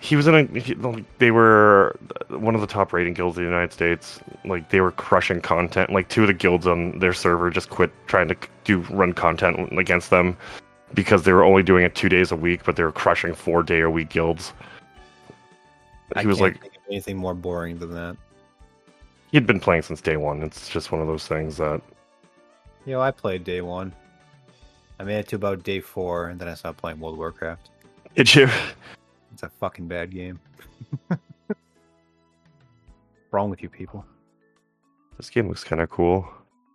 He was in a he, like, they were one of the top rating guilds in the united states like they were crushing content like two of the guilds on their server just quit trying to do run content against them because they were only doing it two days a week but they were crushing four day a week guilds I he was can't like think of anything more boring than that. he'd been playing since day one it's just one of those things that You know, I played day one. I made it to about day four, and then I stopped playing World of Warcraft. did you It's a fucking bad game. Wrong with you people? this game looks kind of cool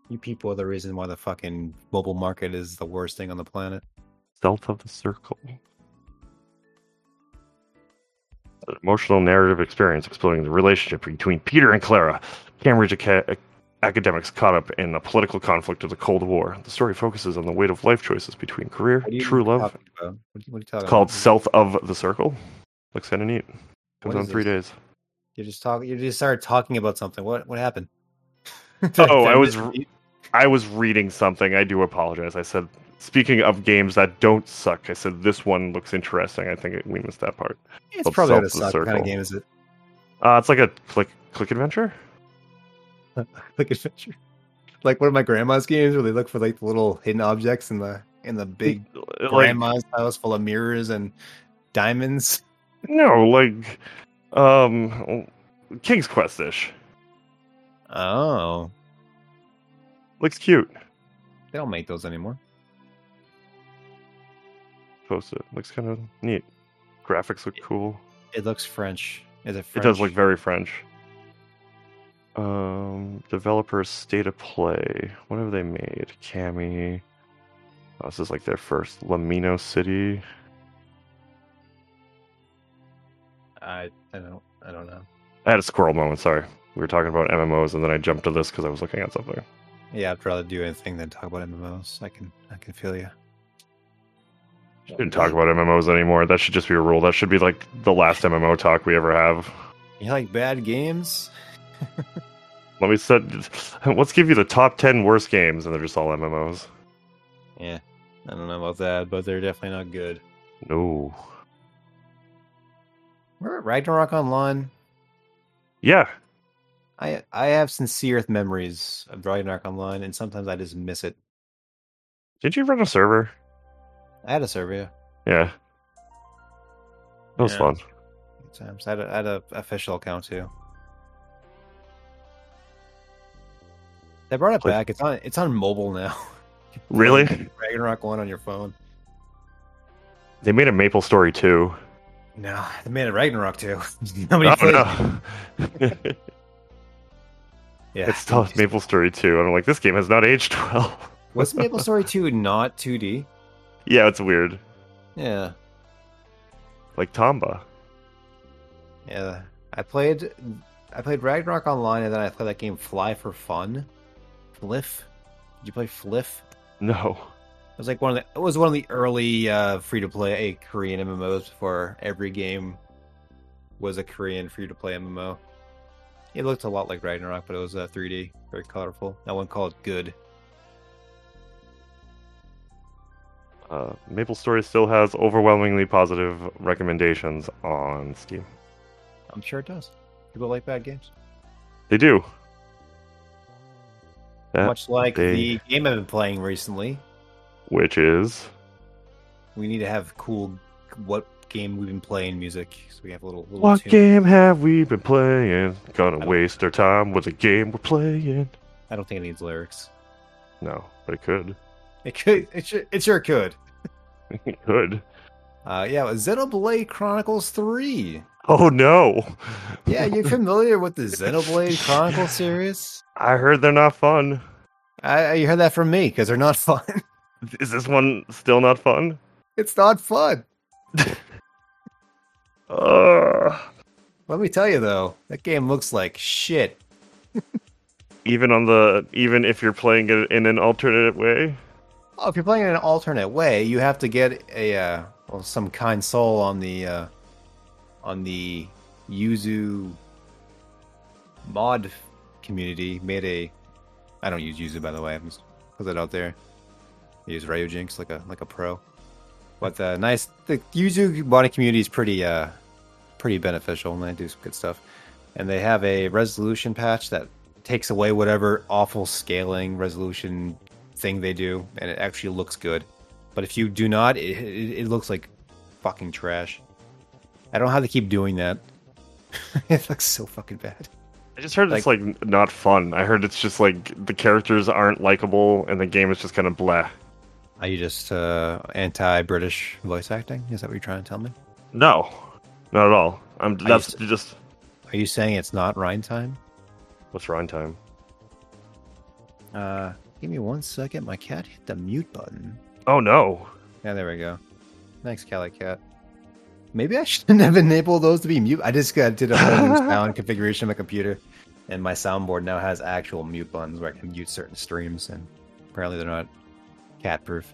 You people are the reason why the fucking mobile market is the worst thing on the planet. stealth of the circle An emotional narrative experience exploring the relationship between Peter and Clara, Cambridge academics caught up in a political conflict of the Cold War. The story focuses on the weight of life choices between career, true love. about? What, are you- what are you talking It's called about? South of the Circle. Looks kind of neat. Comes on three this? days. You just talk. You just started talking about something. What? What happened? Oh, I was Did- I was reading something. I do apologize. I said, speaking of games that don't suck, I said this one looks interesting. I think we missed that part. It's called probably of suck. What kind of game is it? Uh, it's like a click click adventure. Like adventure. Like one of my grandma's games where they look for like the little hidden objects in the in the big like grandma's house full of mirrors and diamonds. no, like um, King's Quest ish. Oh, Looks cute. They don't make those anymore. Post it. Looks kind of neat. Graphics look cool. It looks French. Is it It does look very French. Um, developer State of Play. What have they made? Kami. Oh, this is like their first Lumino City. I I don't I don't know. I had a squirrel moment. Sorry, we were talking about MMOs, and then I jumped to this because I was looking at something. Yeah, I'd rather do anything than talk about MMOs. I can I can feel you. Shouldn't talk about MMOs anymore. That should just be a rule. That should be like the last MMO talk we ever have. You like bad games? Let me set. Let's give you the top ten worst games, and they're just all MMOs. Yeah, I don't know about that, but they're definitely not good. No. We're Remember Ragnarok Online? Yeah, I I have sincere memories of Ragnarok Online, and sometimes I just miss it. did you run a server? I had a server, yeah. Yeah. That was Yeah. fun. Times I had a, I had a official account too. They brought it Play- back. It's on it's on mobile now. Really? Ragnarok One on your phone. They made a Maple Story too. No, they made a Ragnarok too. Nobody Oh, no. Yeah, it's still Maple Story 2. And I'm like, this game has not aged well. Was Maple Story Two not 2D? yeah, it's weird. Yeah, Like Tomba. yeah. I played I played Ragnarok Online, and then I played that game Fly for Fun. FlyFF. Did you play FlyFF? No. It was like one of the it was one of the early uh, free to play Korean MMOs before every game was a Korean free to play MMO. It looked a lot like Ragnarok, but it was uh, 3D, very colorful. That one called Good. Uh, Maple Story still has overwhelmingly positive recommendations on Steam. I'm sure it does. People like bad games, They do. That- much like the game I've been playing recently. which is. We need to have cool what game we've been playing music, so we have a little. little What tune. game have we been playing? Gonna waste our time with the game we're playing. I don't think it needs lyrics. No, but it could. It could. It, should, it sure could. It could. Uh, yeah, Xenoblade Chronicles Three. Oh no! Yeah, you familiar with the Xenoblade Chronicles series? I heard they're not fun. I, you heard that from me because they're not fun. Is this one still not fun? it's not fun. Uh, Let me tell you though, that game looks like shit. even on the even if you're playing it in an alternate way. Oh, if you're playing it in an alternate way, you have to get a uh, well, some kind soul on the uh, on the Yuzu mod community made a. I don't use Yuzu by the way. I'm just put that out there. I use Ryujinx like a like a pro. But uh, nice. The Yuzu mod community is pretty uh pretty beneficial, and they do some good stuff. And they have a resolution patch that takes away whatever awful scaling resolution thing they do, and it actually looks good. But if you do not, it, it, it looks like fucking trash. I don't know how they keep doing that. it looks so fucking bad. I just heard it's like not fun. I heard it's just like the characters aren't likable and the game is just kind of blah. Are you just uh, anti-British voice acting? Is that what you're trying to tell me? No, not at all. I'm I that's used just Are you saying it's not Rhine time? what's Rhine time. Uh, give me one second. My cat hit the mute button. Oh no. Yeah, there we go. Thanks, Cali Cat. Maybe I shouldn't have enabled those to be mute. I just got, did a whole new sound configuration of my computer, and my soundboard now has actual mute buttons where I can mute certain streams, and apparently they're not cat proof.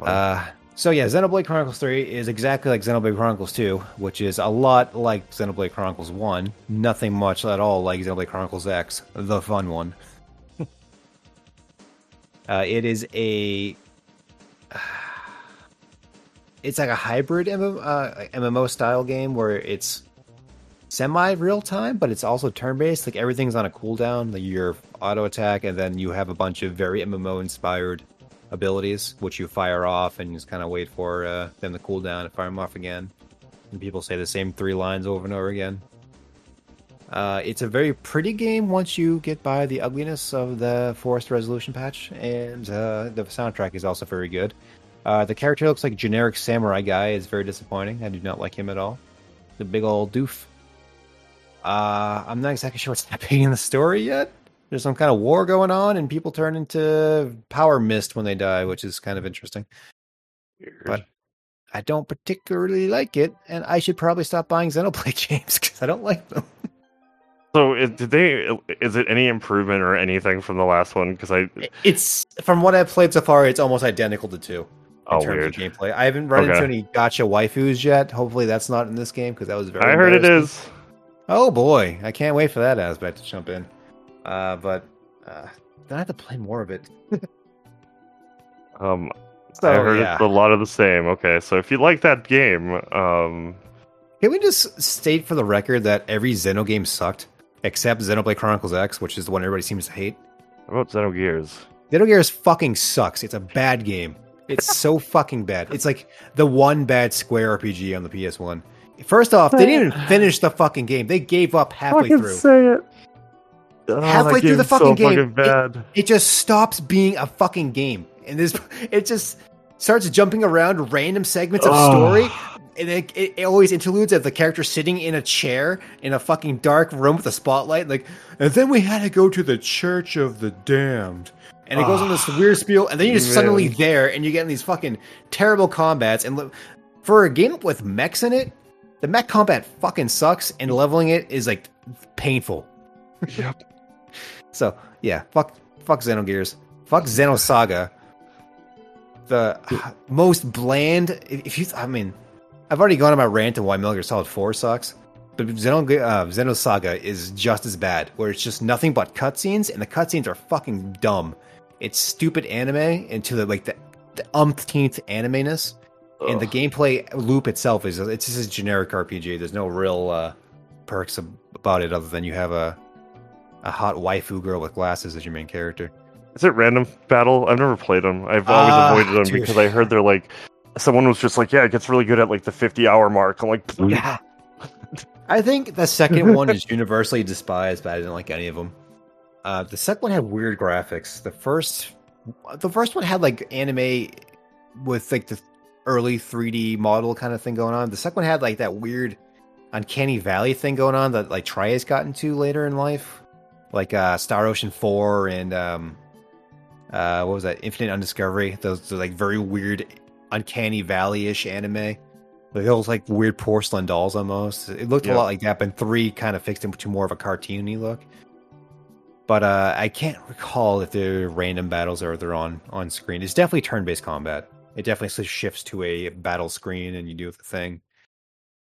Uh, so yeah, Xenoblade Chronicles 3 is exactly like Xenoblade Chronicles 2, which is a lot like Xenoblade Chronicles 1. Nothing much at all like Xenoblade Chronicles X, the fun one. uh, it is a it's like a hybrid MMO, uh, style game where it's semi real time, but it's also turn based. Like everything's on a cooldown, like your auto attack, and then you have a bunch of very MMO inspired abilities, which you fire off and just kind of wait for uh, them to cool down and fire them off again. And people say the same three lines over and over again. Uh, it's a very pretty game once you get by the ugliness of the forced resolution patch, and uh, the soundtrack is also very good. Uh, the character looks like generic samurai guy. is very disappointing. I do not like him at all. The big old doof. Uh, I'm not exactly sure what's happening in the story yet. There's some kind of war going on, and people turn into power mist when they die, which is kind of interesting. Weird. But I don't particularly like it, and I should probably stop buying Xenoblade games because I don't like them. so is, did they? Is it any improvement or anything from the last one? Because I It's from what I've played so far, it's almost identical to two oh terms weird. of gameplay. I haven't run into any gotcha waifus yet. Hopefully, that's not in this game because that was very. I heard it is. Oh boy, I can't wait for that aspect to jump in. Uh, but uh, then I have to play more of it. Um, So I heard yeah. it's a lot of the same. Okay, so if you like that game, um, Can we just state for the record that every Xeno game sucked except Xenoblade Chronicles X, which is the one everybody seems to hate? how about Xenogears? Xenogears fucking sucks. It's a bad game. It's so fucking bad. It's like the one bad Square RPG on the PS1. First off, they didn't even finish the fucking game. They gave up halfway through. say it. Oh, Halfway through the game's so fucking game, fucking bad. It just stops being a fucking game, and this it just starts jumping around random segments of Ugh. story. And it, it, it always interludes of the character sitting in a chair in a fucking dark room with a spotlight. Like, and then we had to go to the Church of the Damned. And it goes on this weird spiel, and then you're just Man. suddenly there, and you get in these fucking terrible combats. And for a game with mechs in it, the mech combat fucking sucks, and leveling it is like painful. Yep. So yeah, fuck, fuck Xenogears, fuck Xenosaga. The most bland. If if you, I mean, I've already gone on my rant on why Metal Gear Solid Four sucks, but Xeno, uh, Xenosaga is just as bad, where it's just nothing but cutscenes, and the cutscenes are fucking dumb. It's stupid anime into the like the, the umpteenth anime-ness, and the gameplay loop itself is it's just a generic RPG. There's no real uh, perks ab- about it other than you have a a hot waifu girl with glasses as your main character. Is it random battle? I've never played them. I've always Ah, avoided them dude. because I heard they're like someone was just like, yeah, it gets really good at like the 50 hour mark. I'm like, Yeah. I think the second one is universally despised, but I didn't like any of them. Uh, the second one had weird graphics. The first, the first one had like anime with like the early 3D model kind of thing going on. The second one had like that weird uncanny valley thing going on that like Tri-Ace got into later in life, like uh, Star Ocean Four and um, uh, what was that? Infinite Undiscovery. Those, those like very weird, uncanny valley-ish anime. Like those like weird porcelain dolls almost. It looked Yeah. a lot like that, but three kind of fixed into more of a cartoony look. But uh, I can't recall if they're random battles or they're on on screen. It's definitely turn-based combat. It definitely shifts to a battle screen and you do the thing.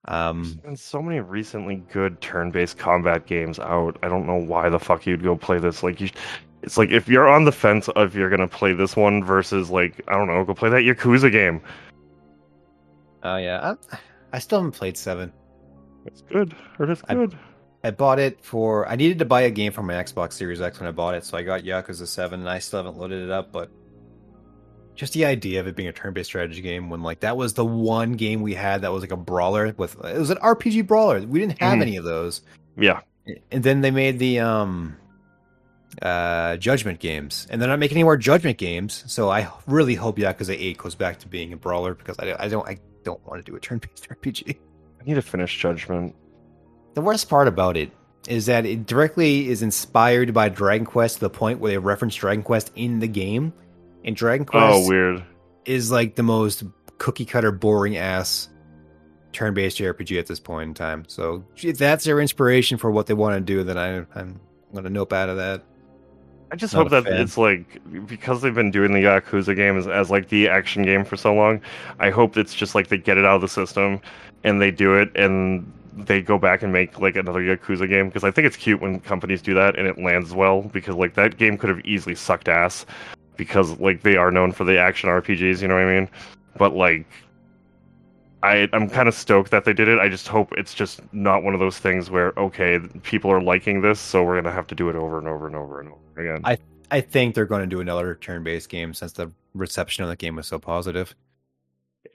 Um, There's been so many recently good turn-based combat games out. I don't know why the fuck you'd go play this. Like, you, it's like if you're on the fence of you're gonna play this one versus like I don't know, go play that Yakuza game. oh yeah, I, I still haven't played Seven. It's good. Or it's good. I bought it for. I needed to buy a game for my Xbox Series X when I bought it, so I got Yakuza Seven, and I still haven't loaded it up. But just the idea of it being a turn-based strategy game, when like that was the one game we had that was like a brawler with it was an RPG brawler. We didn't have Mhm. any of those, Yeah. and then they made the um uh Judgment games, and they're not making any more Judgment games. So I really hope Yakuza Eight goes back to being a brawler because I, I don't I don't want to do a turn-based RPG. I need to finish Judgment. The worst part about it is that it directly is inspired by Dragon Quest to the point where they reference Dragon Quest in the game. And Dragon oh, Quest Oh, weird. is like the most cookie cutter, boring ass turn based RPG at this point in time. So if that's their inspiration for what they want to do, then I, I'm going to nope out of that. I just Not hope that fan. it's like because they've been doing the Yakuza games as like the action game for so long. I hope it's just like they get it out of the system and they do it and they go back and make like another Yakuza game because I think it's cute when companies do that and it lands well because like that game could have easily sucked ass because like they are known for the action RPGs, you know what I mean? But like I I'm kind of stoked that they did it. I just hope it's just not one of those things where okay, people are liking this, so we're gonna have to do it over and over and over and over again. I- I think they're going to do another turn based game since the reception of the game was so positive.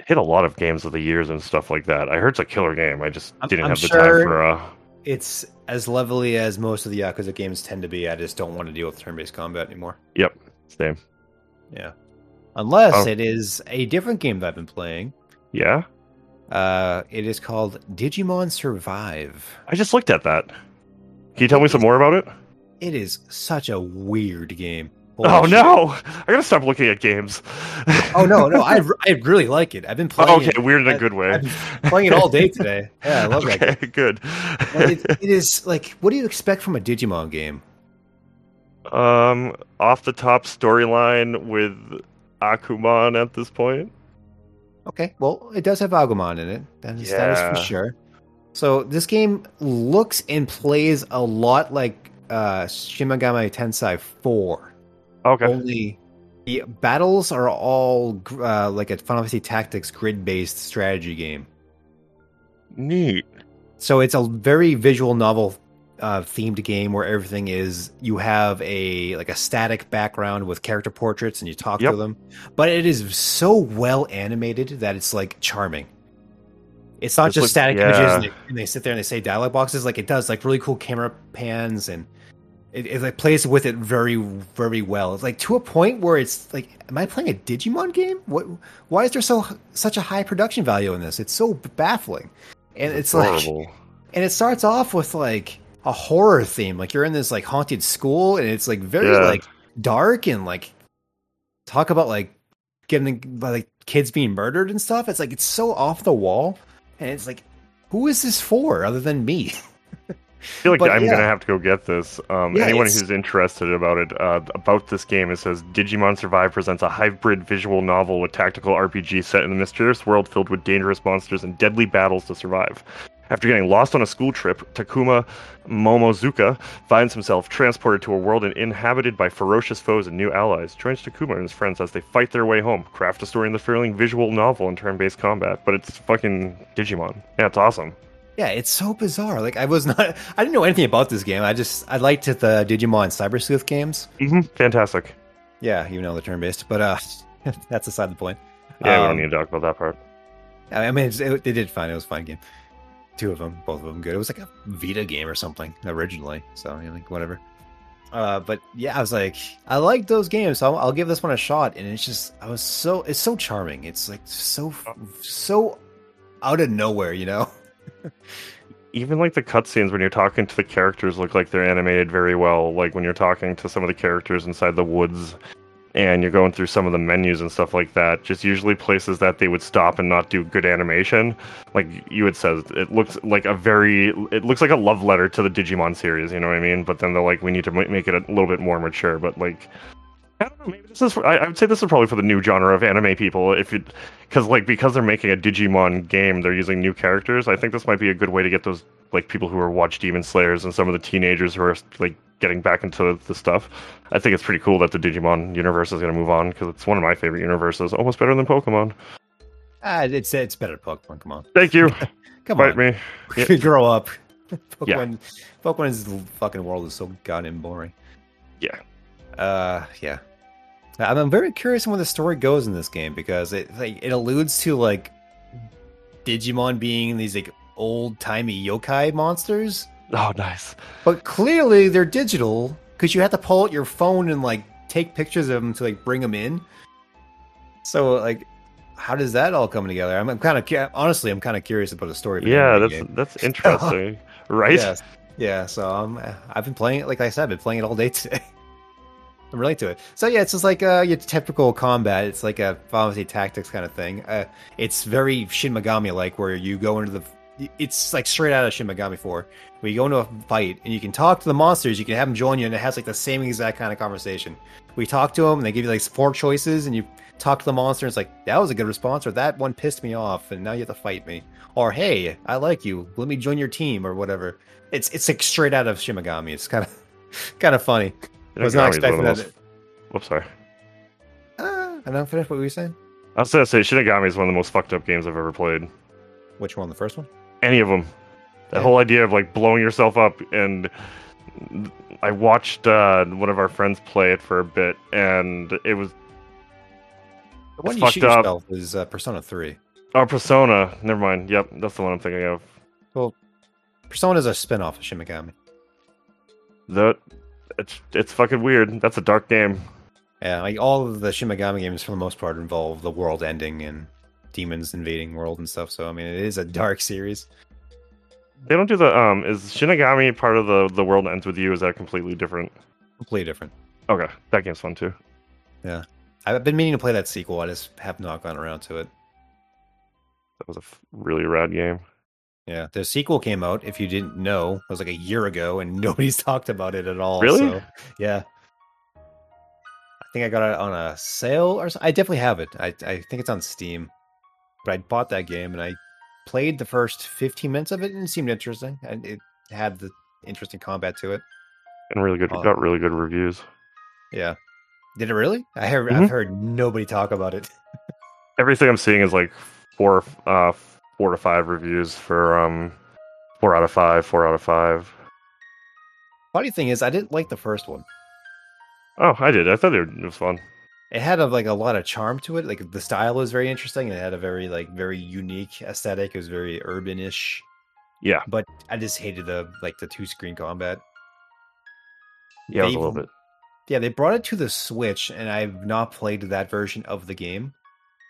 Hit a lot of games of the years and stuff like that. I heard it's a killer game. I just I'm- didn't I'm have the time for uh it's as levelly as most of the Yakuza games tend to be. I just don't want to deal with turn-based combat anymore. Yep, same. Yeah, unless Oh. it is a different game that I've been playing. Yeah, Uh, it is called Digimon Survive. I just looked at that. Can you tell me some more about it? It is such a weird game. Holy Oh shit. no! I gotta stop looking at games. Oh no, no, I, I really like it. I've been playing. Oh, okay, it, weird in a I- good way. I've been playing it all day today. Yeah, I love that. Okay, good. It, it is like, what do you expect from a Digimon game? um, off the top storyline with Agumon at this point. Okay, well, it does have Agumon in it. That is, that is for sure. So this game looks and plays a lot like uh, Shin Megami Tensei 4. Okay. Only the battles are all uh, like a Final Fantasy Tactics grid-based strategy game. Neat. So it's a very visual novel uh, themed game where everything is you have a like a static background with character portraits and you talk Yep. to them, but it is so well animated that it's like charming. It's not just static yeah. images and they, and they sit there and they say dialogue boxes. Like it does like really cool camera pans and it, it like plays with it very very well. It's like to a point where it's like, am I playing a Digimon game? What? Why is there so such a high production value in this? It's so baffling, and it's like and it starts off with like a horror theme like you're in this like haunted school and it's like very Yeah. like dark and like talk about like getting like kids being murdered and stuff it's like it's so off the wall and it's like who is this for other than me I feel like but I'm yeah. gonna have to go get this. Um, Yeah, anyone it's- who's interested about it, uh, about this game, it says Digimon Survive presents a hybrid visual novel with tactical RPG set in a mysterious world filled with dangerous monsters and deadly battles to survive. After getting lost on a school trip, Takuma Momozuka finds himself transported to a world inhabited by ferocious foes and new allies. Joins Takuma and his friends as they fight their way home. Craft a story in the thrilling visual novel and turn-based combat, but it's fucking Digimon. Yeah, it's awesome. Yeah it's so bizarre like i was not i didn't know anything about this game i just i liked the digimon cyber sleuth games hmm Fantastic. yeah even though they're turn-based but uh that's aside the point Yeah, we Um, don't need to talk about that part. I mean, it's- it, they did fine. It was a fine game. Two of them, both of them good. It was like a Vita game or something originally. So, you know, like whatever. Uh, but yeah, I was like, I like those games, so I'll, I'll give this one a shot. And it's just, I was so, it's so charming. It's like so, so out of nowhere, you know? even like the cutscenes when you're talking to the characters look like they're animated very well. Like when you're talking to some of the characters inside the woods and you're going through some of the menus and stuff like that, just usually places that they would stop and not do good animation. Like you had said, it looks like a very, it looks like a love letter to the Digimon series, you know what I mean? But then they're like, we need to make it a little bit more mature. But like, I don't know. Maybe this is. For, I, I would say this is probably for the new genre of anime people. If it, because like because they're making a Digimon game, they're using new characters. I think this might be a good way to get those like people who are watch Demon Slayers and some of the teenagers who are like getting back into the stuff. I think it's pretty cool that the Digimon universe is going to move on because it's one of my favorite universes, almost better than Pokemon. Ah, it's, it's better than Pokemon. Come on. Thank you. Come Bite on. me. Yeah. Grow up. Yeah. Pokemon's fucking world is so goddamn boring. Yeah. Uh, yeah. I'm, I'm very curious on where the story goes in this game because it like it alludes to like Digimon being these like old timey yokai monsters, Oh, nice. but clearly they're digital because you have to pull out your phone and like take pictures of them to like bring them in. So like, how does that all come together? I'm, I'm kind of honestly, I'm kind of curious about the story. Yeah, that's game. that's interesting, right? Yes. Yeah, so um, I've been playing it, like I said, I've been playing it all day today. I'm related to it. So yeah, it's just like uh, your typical combat. It's like a Final Fantasy Tactics kind of thing. Uh, it's very Shin Megami like, where you go into the. It's like straight out of Shin Megami 4, where you go into a fight and you can talk to the monsters. You can have them join you, and it has like the same exact kind of conversation. We talk to them, and they give you like four choices, and you talk to the monster. And it's like that was a good response, or that one pissed me off, and now you have to fight me. Or hey, I like you. Let me join your team, or whatever. It's it's like straight out of Shin Megami. It's kind of kind of funny. I was not Shinigami is one of expecting that. most- Whoops, sorry. Uh, I don't finish what were you saying? I was gonna say Shinigami is one of the most fucked up games I've ever played. Which one? The first one? Any of them. That Yeah. whole idea of like blowing yourself up and I watched uh, one of our friends play it for a bit, and it was The one you fucked shoot up. yourself is uh, Persona Three. oh Persona. Never mind. Yep, that's the one I'm thinking of. Well, Persona is a spin-off of Shin Megami. That it's it's fucking weird. That's a dark game. Yeah, like all of the Shin Megami games for the most part involve the world ending and demons invading world and stuff. So I mean, it is a dark series. They don't do the um. Is Shinigami part of the the world ends with you? Is that completely different? Completely different. Okay, that game's fun too. Yeah, I've been meaning to play that sequel. I just have not gone around to it. That was a f- really rad game. Yeah, the sequel came out. If you didn't know, it was like a year ago, and nobody's talked about it at all. Really? So, yeah. I think I got it on a sale or something. I definitely have it. I I think it's on Steam. But I bought that game and I played the first 15 minutes of it and it seemed interesting. And it had the interesting combat to it. And really good. Oh. Got really good reviews. Yeah. Did it really? I heard Mhm. I've heard nobody talk about it. Everything I'm seeing is like four uh four to five reviews for um four out of five, four out of five. Funny thing is, I didn't like the first one. Oh, I did. I thought it was fun. It had a, like a lot of charm to it. Like the style was very interesting. It had a very like very unique aesthetic. It was very urban-ish. Yeah, But I just hated the like the two screen combat. yeah, it was They a little bit. Yeah, they brought it to the Switch, and I've not played that version of the game.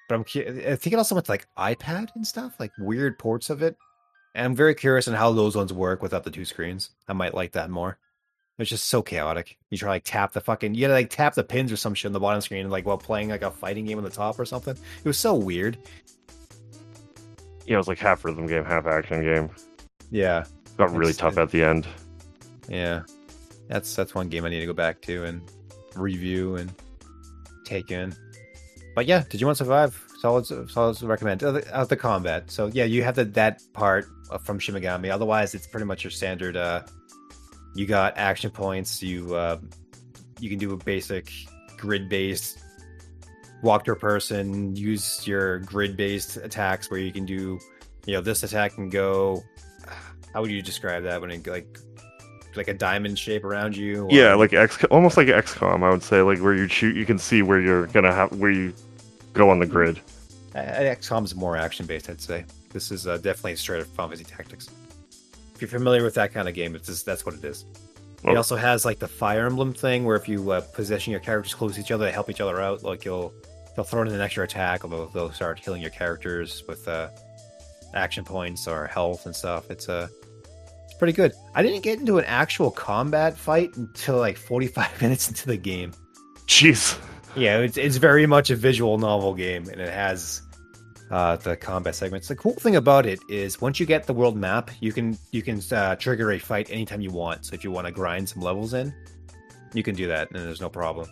But I'm cu- I think it also went to like iPad and stuff, like weird ports of it. And I'm very curious on how those ones work without the two screens. I might like that more. It's just so chaotic. You try to like tap the fucking you gotta like tap the pins or some shit on the bottom screen, like while playing like a fighting game on the top or something. It was so weird. Yeah, it was like half rhythm game, half action game. Yeah, Got really It's- tough at the end. yeah. That's that's one game I need to go back to and review and take in. But yeah, did you want to survive? Solid, solid recommend. Uh, the, combat. So yeah, you have the, that part from Shimigami. Otherwise, it's pretty much your standard. Uh, you got action points. You uh, you can do a basic grid based walk to a person. Use your grid based attacks where you can do, you know, this attack can go. How would you describe that when it like like a diamond shape around you? or- Yeah, like X, almost like XCOM, I would say, like where you shoot, you can see where you're gonna have where you go on the grid. Uh, XCOM's more action based, I'd say. This is uh, definitely straight up Final Fantasy Tactics. If you're familiar with that kind of game, it's just, that's what it is. It Okay. also has like the Fire Emblem thing, where if you uh, position your characters close to each other, they help each other out. Like you'll they'll throw in an extra attack, or they'll, they'll start healing your characters with uh, action points or health and stuff. It's uh, it's pretty good. I didn't get into an actual combat fight until like 45 minutes into the game. Jeez. Yeah, it's it's very much a visual novel game, and it has uh, the combat segments. The cool thing about it is once you get the world map, you can you can uh, trigger a fight anytime you want. So if you want to grind some levels in, you can do that, and there's no problem.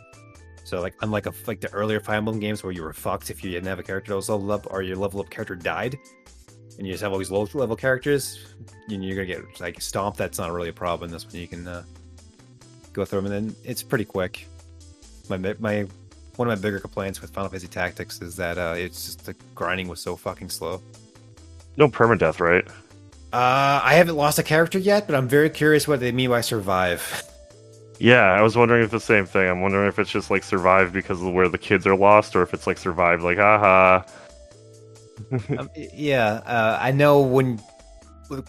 So like unlike a, like the earlier Fire Emblem games where you were fucked if you didn't have a character that was leveled up or your level up character died, and you just have all these low level characters, you- you're gonna get like stomped. That's not really a problem. This one you can uh, go through them, and then it's pretty quick. My my one of my bigger complaints with Final Fantasy Tactics is that uh, it's just the grinding was so fucking slow. No permadeath, right? Uh, I haven't lost a character yet, but I'm very curious what they mean by survive. Yeah, I was wondering if the same thing. I'm wondering if it's just like survive because of where the kids are lost, or if it's like survive like haha. um, yeah, uh, I know when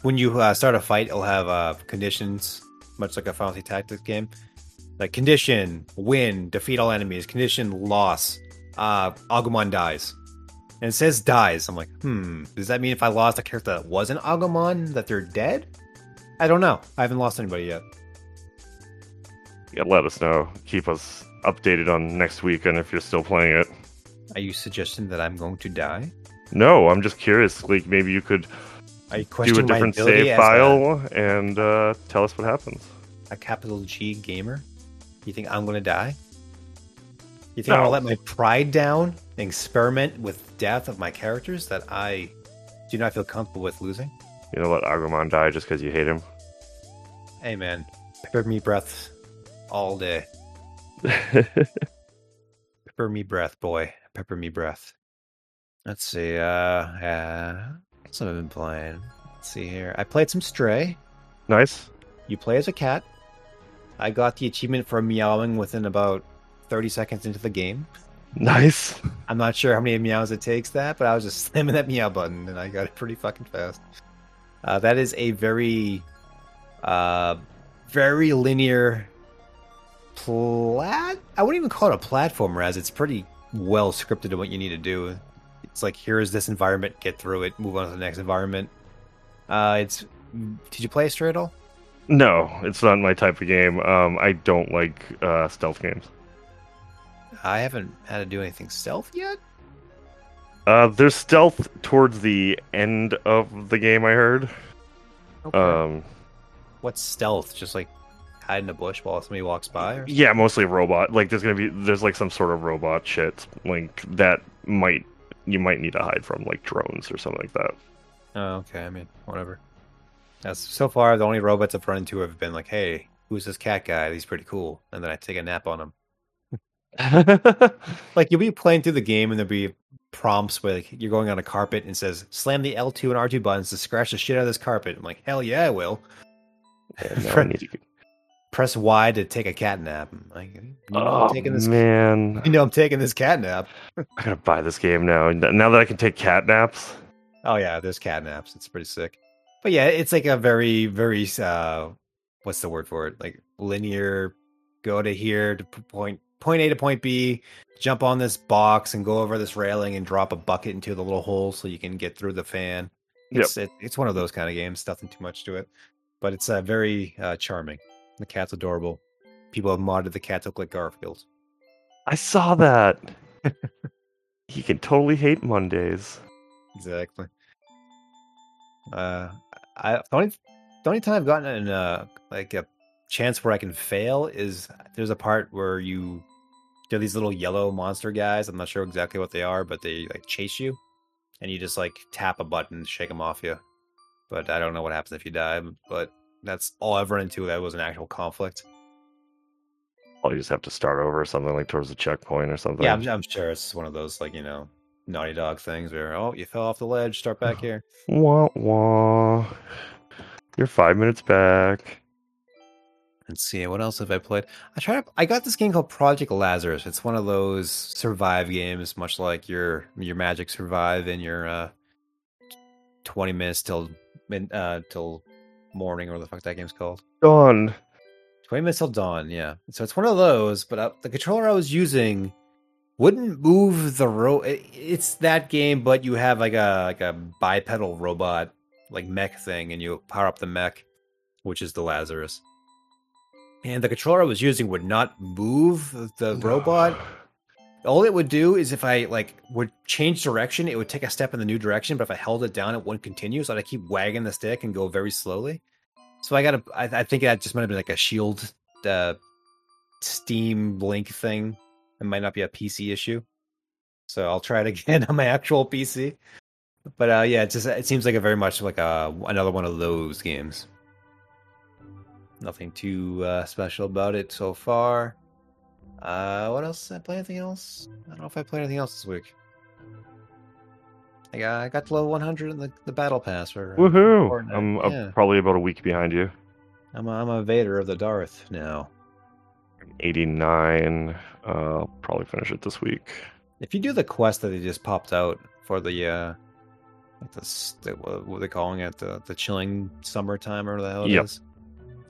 when you uh, start a fight, it'll have uh, conditions, much like a Final Fantasy Tactics game. Like condition, win, defeat all enemies. Condition, loss. Uh, Agumon dies. And it says dies. I'm like, hmm, does that mean if I lost a character that wasn't Agumon, that they're dead? I don't know. I haven't lost anybody yet. Yeah, let us know. Keep us updated on next week and if you're still playing it. Are you suggesting that I'm going to die? No, I'm just curious. Like maybe you could do a different save file and uh, tell us what happens. A, a capital G gamer? You think I'm going to die? You think I'm No. going to let my pride down and experiment with death of my characters that I do not feel comfortable with losing? You know, let Agumon die just because you hate him. Hey man, pepper me breath all day. Pepper me breath, boy. Pepper me breath. Let's see. Uh, uh what's have I been playing? Let's see here. I played some Stray. nice. You play as a cat. I got the achievement for meowing within about 30 seconds into the game. Nice. I'm not sure how many meows it takes that, but I was just slamming that meow button and I got it pretty fucking fast. Uh, that is a very, uh, very linear plat. I wouldn't even call it a platformer, as it's pretty well scripted in what you need to do. It's like here's this environment, get through it, move on to the next environment. Uh, it's. Did you play at all? No, it's not my type of game. Um, I don't like uh, stealth games. I haven't had to do anything stealth yet. Uh, there's stealth towards the end of the game. I heard. Okay. Um, What's stealth? Just like hide in a bush while somebody walks by, or yeah, mostly robot. Like there's gonna be there's like some sort of robot shit like that might you might need to hide from like drones or something like that. Oh, okay. I mean, whatever. That's so far the only robots I've run into have been like, "Hey, who's this cat guy? He's pretty cool," and then I take a nap on him. Like you'll be playing through the game and there'll be prompts where like you're going on a carpet and says slam the L2 and R2 buttons to scratch the shit out of this carpet. I'm like, hell yeah, I will. And now I need to- Press Y to take a cat nap. I'm like, you know, oh I'm taking this. man, You know, I'm taking this cat nap. I gotta buy this game now. Now that I can take cat naps. Oh yeah, there's cat naps. It's pretty sick. But yeah, it's like a very, very uh what's the word for it? Like linear go to here to point point A to point B, jump on this box and go over this railing and drop a bucket into the little hole so you can get through the fan. It's it, it's one of those kind of games, nothing too much to it. But it's uh, very uh, charming. The cat's adorable. People have modded the cat to look like Garfield. I saw that. he can totally hate Mondays. Exactly. Uh, I the only the only time I've gotten in uh like a chance where I can fail is there's a part where you there are these little yellow monster guys. I'm not sure exactly what they are, but they like chase you, and you just like tap a button to shake them off you. But I don't know what happens if you die. But that's all I've run into that was an actual conflict. I'll just have to start over or something like towards the checkpoint or something. Yeah, I'm, I'm sure it's one of those like you know Naughty Dog things where oh you fell off the ledge, start back here. Wah wah. You're five minutes back. Let's see, what else have I played? I tried. I got this game called Project Lazarus. It's one of those survive games, much like your your Magic Survive and your uh, twenty minutes till uh till morning, or the fuck that game's called. Done. Twenty minutes till dawn. Yeah. So it's one of those, but uh, the controller I was using wouldn't move the ro. It's that game, but you have like a like a bipedal robot like mech thing, and you power up the mech, which is the Lazarus. And the controller I was using would not move the robot. All it would do is if I like would change direction, it would take a step in the new direction. But if I held it down, it wouldn't continue. So I'd keep wagging the stick and go very slowly. So I got to. I, I think that just might have been like a shield, uh, Steam Link thing. It might not be a PC issue. So I'll try it again on my actual PC. But uh, yeah, it just it seems like a very much like a another one of those games. Nothing too uh, special about it so far. Uh, what else? Did I play anything else? I don't know if I played anything else this week. I got, I got to level 100 in the, the battle pass for Woohoo! I'm yeah. probably about a week behind you. I'm a, I'm a Vader of the Darth now. 89. Uh, I'll probably finish it this week. If you do the quest that they just popped out for the uh, like the, the what what are they calling it the the chilling summertime or the hell it Yep. is,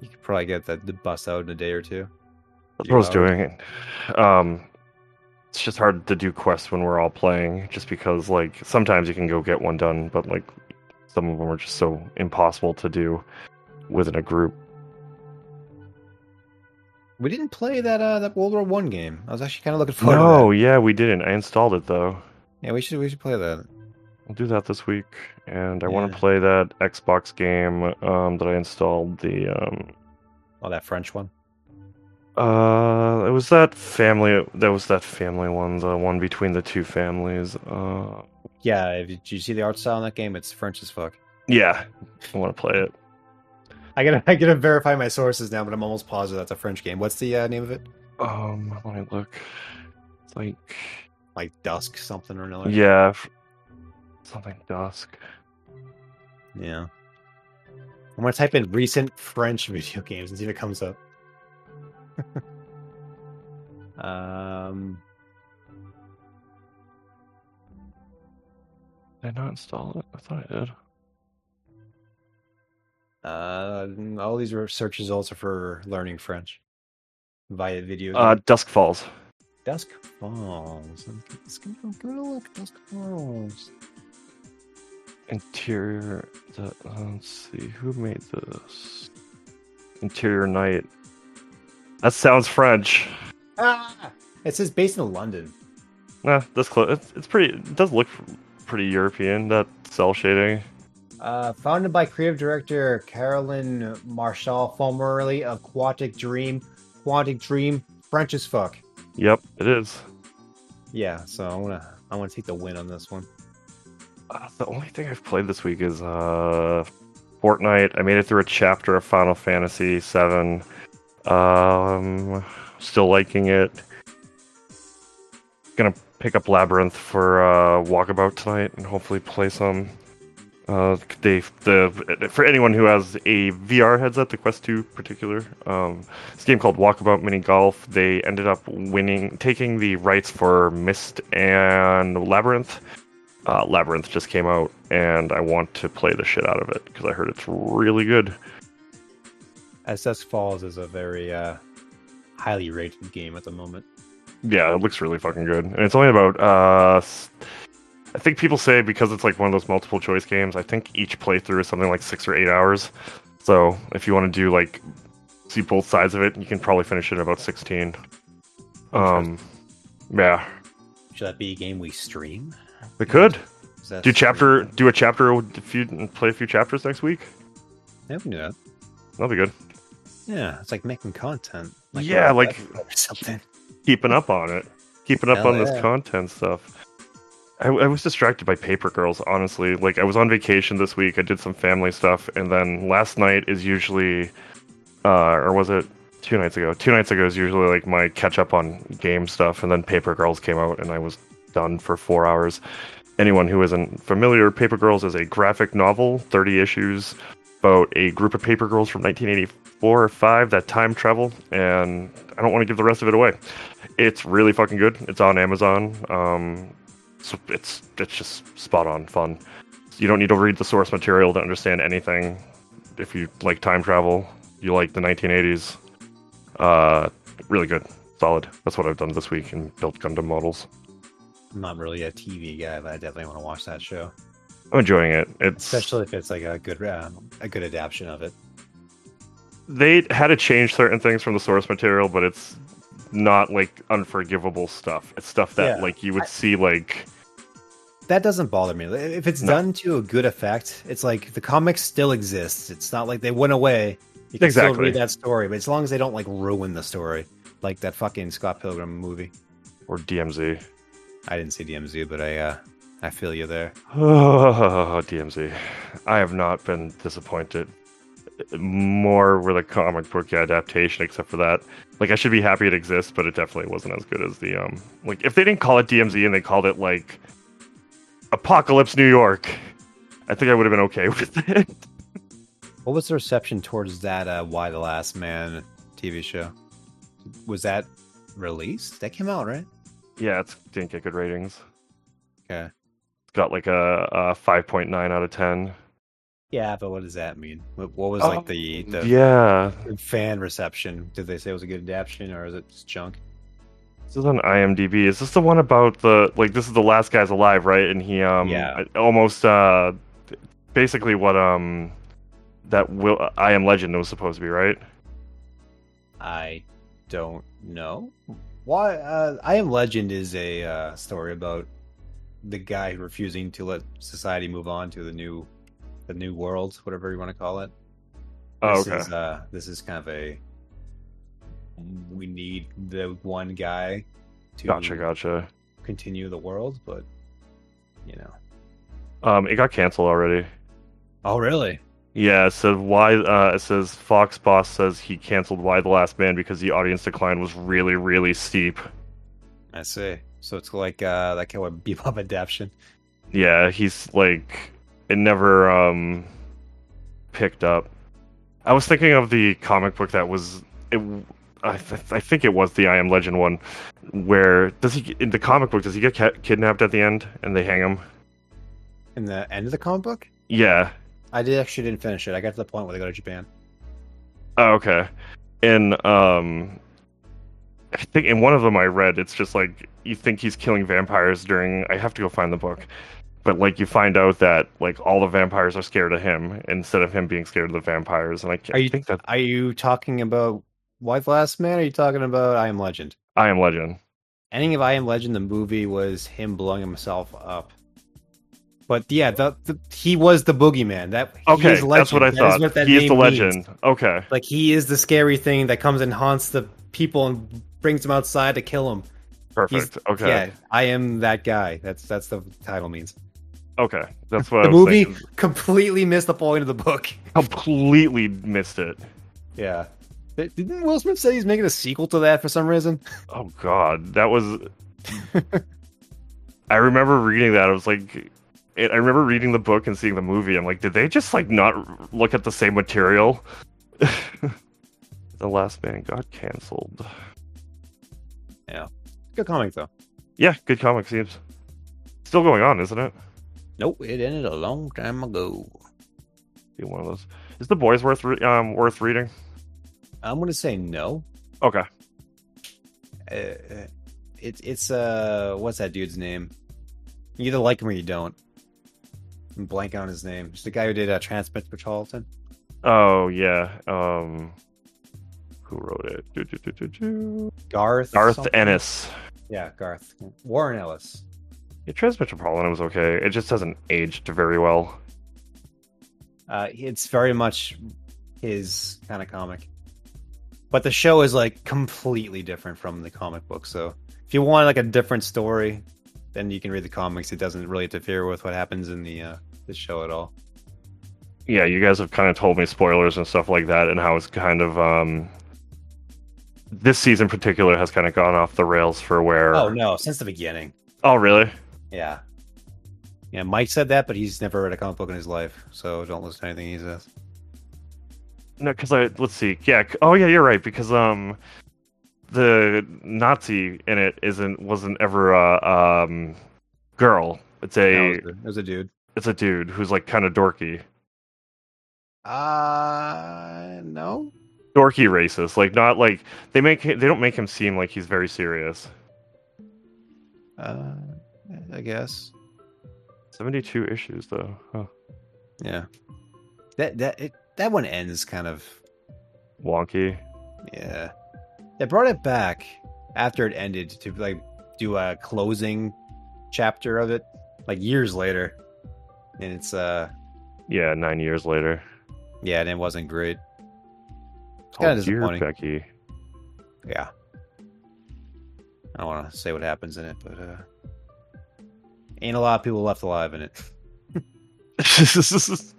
you could probably get that the bust out in a day or two. That's what I was doing. Um, it's just hard to do quests when we're all playing, just because like sometimes you can go get one done, but like some of them are just so impossible to do within a group. We didn't play that uh that World War One game. I was actually kind of looking forward. No, to yeah, we didn't. I installed it though. yeah, we should we should play that. We'll do that this week, and I want to play that Xbox game um, that I installed. The um, Oh, that French one. uh, it was that family. That was that family one, the one between the two families. Uh, Yeah, if you, did you see the art style in that game? It's French as fuck. yeah, I want to play it. I gotta I gotta verify my sources now, but I'm almost positive that's a French game. What's the uh, name of it? Um, let me look. It's like Like Dusk something or another. yeah, something dusk. Yeah. I'm gonna type in recent French video games and see if it comes up. um, Did I not install it? I thought I did. Uh, all these search results are for learning French via video. Uh, Dusk Falls. Dusk Falls. Let's give it a look. Dusk Falls. Interior. The, let's see. Who made this? Interior Night. That sounds French. Ah! It says based in London. Nah, that's close. It's, it's pretty. It does look pretty European. That cell shading. Uh, founded by creative director Caroline Marchal, formerly of Quantic Dream. Quantic Dream, French as fuck. Yep, it is. Yeah, so I wanna I wanna take the win on this one. Uh, the only thing I've played this week is uh, Fortnite. I made it through a chapter of Final Fantasy VII. Um, still liking it. Gonna pick up Labyrinth for uh, Walkabout tonight and hopefully play some. Uh, they the for anyone who has a VR headset, the Quest 2 particular, um, this game called Walkabout Mini Golf. They ended up winning, taking the rights for Myst and Labyrinth. Uh, Labyrinth just came out, and I want to play the shit out of it because I heard it's really good. SS Falls is a very uh, highly rated game at the moment. Yeah, it looks really fucking good, and it's only about uh, I think people say because it's like one of those multiple choice games, I think each playthrough is something like six or eight hours. So if you want to do like see both sides of it, you can probably finish it in about sixteen. Um, yeah. Should that be a game we stream? We could do chapter, do a chapter, a few, play a few chapters next week. Yeah, we can do that. That'll be good. Yeah, it's like making content. Like yeah, like something. Keeping up on it, keeping up Hell on yeah. this content stuff. I, I was distracted by Paper Girls, honestly. Like I was on vacation this week. I did some family stuff, and then last night is usually, uh, or was it two nights ago? Two nights ago is usually like my catch up on game stuff, and then Paper Girls came out, and I was done for four hours. Anyone who isn't familiar, Paper Girls is a graphic novel, 30 issues, about a group of paper girls from 1984 or 5 that time travel, and I don't want to give the rest of it away. It's really fucking good. It's on Amazon. Um, so it's it's just spot on fun. You don't need to read the source material to understand anything. If you like time travel, you like the 1980s. Uh, really good, solid. That's what I've done this week and built Gundam models. I'm not really a TV guy, but I definitely want to watch that show, I'm enjoying it. It's especially if it's like a good um, a good adaptation of it. they had to change certain things from the source material, but it's not like unforgivable stuff. It's stuff that Yeah, like you would I- see like That doesn't bother me. If it's No. done to a good effect, it's like the comics still exists. It's not like they went away. You can still Exactly. read that story, but as long as they don't like ruin the story, like that fucking Scott Pilgrim movie. or DMZ. I didn't see DMZ, but I uh, I feel you there. Oh, DMZ. I have not been disappointed more with a comic book adaptation, except for that. Like, I should be happy it exists, but it definitely wasn't as good as the um. Like, if they didn't call it DMZ and they called it like Apocalypse New York, I think I would have been okay with it. What was the reception towards that uh, Y the Last Man TV show? Was that released? That came out, right? yeah, it didn't get good ratings. Okay. It's got like a, a five point nine out of ten. Yeah, but what does that mean? What, what was Oh, like the the Yeah, fan reception? Did they say it was a good adaptation, or is it just junk? This is on IMDb. Is this the one about the like? This is the last guy's alive, right? And he um Yeah. almost uh basically what um that will I Am Legend was supposed to be, right? I don't know. Why? Uh, I Am Legend is a uh, story about the guy refusing to let society move on to the new, the new world, whatever you want to call it. Oh, okay. Is, uh, this is kind of a. We need the one guy to Gotcha, gotcha. continue the world, but you know. Um, it got canceled already. Oh, really? Yeah, it said why. Uh, it says Fox boss says he canceled Y the Last Man because the audience decline was really, really steep. I see. So it's like uh, that kind of bebop adaptation. Yeah, he's like it never um picked up. I was thinking of the comic book that was it. I, th- I think it was the I Am Legend one, where does he in the comic book does he get ca- kidnapped at the end and they hang him? In the end of the comic book, Yeah, I did actually didn't finish it. I got to the point where they go to Japan. Oh, okay. In um, I think in one of them I read, it's just like you think he's killing vampires during. I have to go find the book, but like you find out that like all the vampires are scared of him instead of him being scared of the vampires. And I, Are you- think that Are you talking about White Last Man? Are you talking about I Am Legend? I Am Legend. Ending of I Am Legend, the movie was him blowing himself up. But yeah, the, the he was the boogeyman. That he Okay, is legend. that's what I That is thought. what that he is the name means. legend. Okay, Like he is the scary thing that comes and haunts the people and brings them outside to kill them. perfect. okay, Yeah, I am that guy. That's that's the title means. okay, that's what The movie thinking. completely missed the point of the book. completely missed it. Yeah. Didn't Will Smith say he's making a sequel to that for some reason? Oh God, that was. I remember reading that. I was like, it, I remember reading the book and seeing the movie. I'm like, did they just like not look at the same material? the Last Man got canceled. Yeah, good comic though. Yeah, good comic seems still going on, isn't it? Nope, it ended a long time ago. Be one of those. Is the boys worth re- um worth reading? I'm gonna say no. Okay, Uh, it's it's uh what's that dude's name? You either like him or you don't. I'm blanking on his name. It's the guy who did uh, Transmetropolitan. Oh yeah. Um, who wrote it? Do, do, do. Garth. Garth something? Ennis. Yeah, Garth. Warren Ellis. Yeah, Transmetropolitan was okay. It just hasn't aged very well. Uh, it's very much his kind of comic. But the show is like completely different from the comic book. So if you want like a different story, then you can read the comics. It doesn't really interfere with what happens in the uh, the show at all. Yeah, you guys have kind of told me spoilers and stuff like that, and how it's kind of um, this season in particular has kind of gone off the rails for where. Oh no, since the beginning. Oh, really? Yeah. Yeah, Mike said that, but he's never read a comic book in his life, so don't listen to anything he says. No, because I let's see. Yeah. Oh, yeah. You're right. Because um, the Nazi in it isn't wasn't ever a um girl. It's a it was a- it was a dude. it's a dude who's like kind of dorky, Uh no. dorky racist. Like not like they make they don't make him seem like he's very serious. Uh I guess. Seventy two issues though. Huh. Yeah. That that it, that one ends kind of Wonky. yeah. They brought it back after it ended to like do a closing chapter of it like years later. And it's uh Yeah, nine years later. yeah, and it wasn't great. It's kinda called Dear disappointing. Becky. Yeah. I don't want to say what happens in it, but uh ain't a lot of people left alive in it.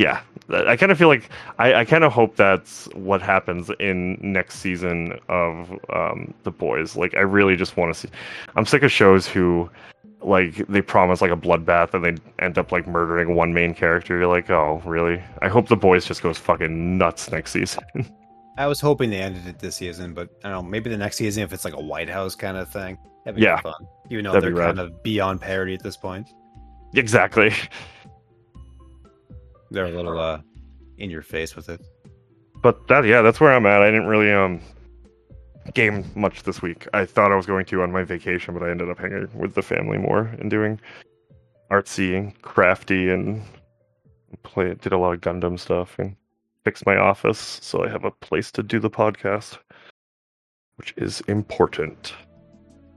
yeah, I kind of feel like I, I kind of hope that's what happens in next season of um, the boys. Like, I really just want to see. I'm sick of shows who like they promise like a bloodbath and they end up like murdering one main character. You're like, oh, really? I hope the boys just goes fucking nuts next season. I was hoping they ended it this season, but I don't know, maybe the next season if it's like a White House kind of thing. That'd be Yeah. fun. Even though they're kind of beyond parody at this point. exactly. They're a little uh in your face with it. But that yeah, that's where I'm at. I didn't really um game much this week. I thought I was going to on my vacation, but I ended up hanging with the family more and doing artsy and crafty and play did a lot of Gundam stuff and fixed my office so I have a place to do the podcast, which is important.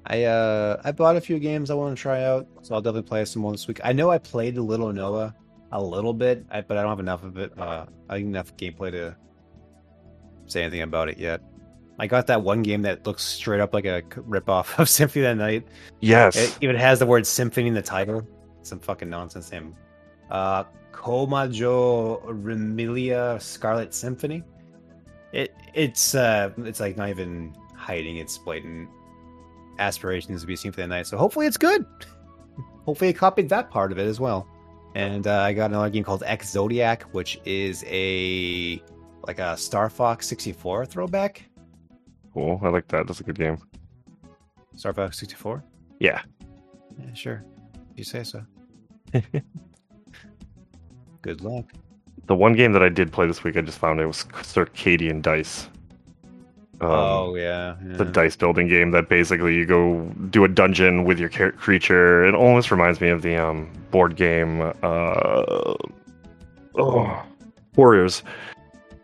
I uh I bought a few games I want to try out, so I'll definitely play some more this week. I know I played a Little Noah a little bit, I, but I don't have enough of it. Uh, enough gameplay to say anything about it yet. I got that one game that looks straight up like a ripoff of Symphony of the Night. Yes. It even has the word symphony in the title. Some fucking nonsense name. Uh, Koumajou Remilia Scarlet Symphony. It it's uh it's like not even hiding its blatant aspirations to be Symphony of the Night. So hopefully it's good. hopefully it copied that part of it as well. And uh, I got another game called X Zodiac, which is a like a Star Fox 64 throwback. cool. I like that. That's a good game. Star Fox 64. Yeah. Yeah, sure. You say so. Good luck. The one game that I did play this week, I just found it was Circadian Dice. Um, oh yeah, the yeah. dice building game that basically you go do a dungeon with your creature. It almost reminds me of the um, board game uh, oh, Quarriors,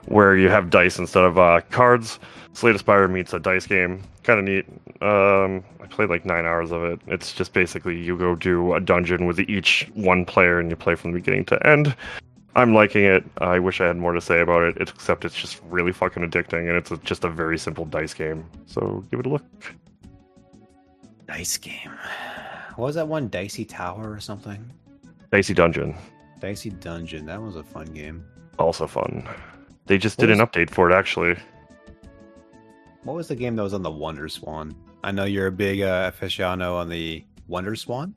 where you have dice instead of uh, cards. Slay the Spire meets a dice game. Kind of neat. Um, I played like nine hours of it. It's just basically you go do a dungeon with each one player and you play from the beginning to end. I'm liking it. I wish I had more to say about it, except it's just really fucking addicting and it's a, just a very simple dice game. So give it a look. Dice game. What was that one? Dicey Tower or something? Dicey Dungeon, Dicey Dungeon. That was a fun game. also fun. They just What did an update for it actually. What was the game that was on the Wonder Swan? I know you're a big uh, aficionado on the Wonder Swan.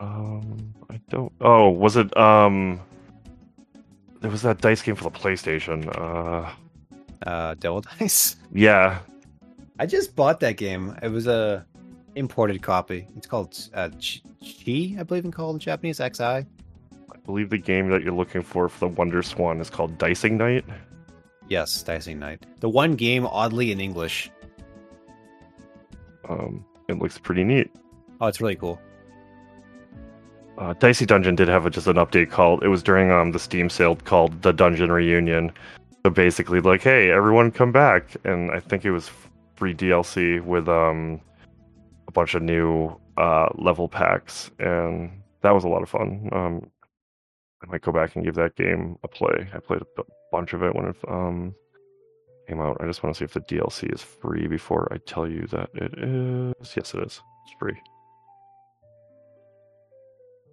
Um, I don't. Oh, was it? Um, there was that dice game for the PlayStation. Uh, Uh, Devil Dice. yeah, I just bought that game. It was a imported copy. It's called uh, Chi, I believe, in called in Japanese. Xi. I believe the game that you're looking for for the Wonder Swan is called Dicing Knight. Yes, Dicing Knight. The one game, oddly in English. Um, it looks pretty neat. Oh, it's really cool. Uh, Dicey Dungeon did have a, just an update called. It was during um the Steam sale called the Dungeon Reunion. So basically, like, hey, everyone come back, and I think it was free DLC with um a bunch of new uh level packs, and that was a lot of fun. Um, I might go back and give that game a play. I played a bunch of it when it um came out. I just want to see if the DLC is free before I tell you that it is. Yes, it is. It's free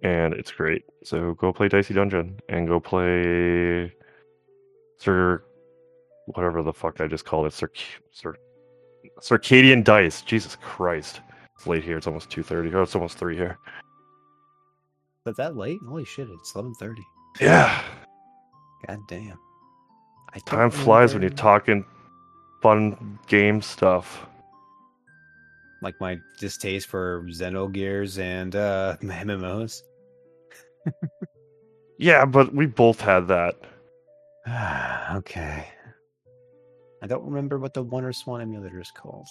and it's great. So go play Dicey Dungeon and go play Sir, whatever the fuck I just called it, Sir, Sir, Circadian Dice. Jesus Christ, it's late here. It's almost two thirty. Oh, it's almost three here. Is that late? Holy shit! It's eleven thirty. Yeah, God damn. I time flies when you're talking fun game stuff. Like my distaste for Xenogears and uh, MMOs. Yeah, but we both had that. okay. I don't remember what the Wonder Swan emulator is called.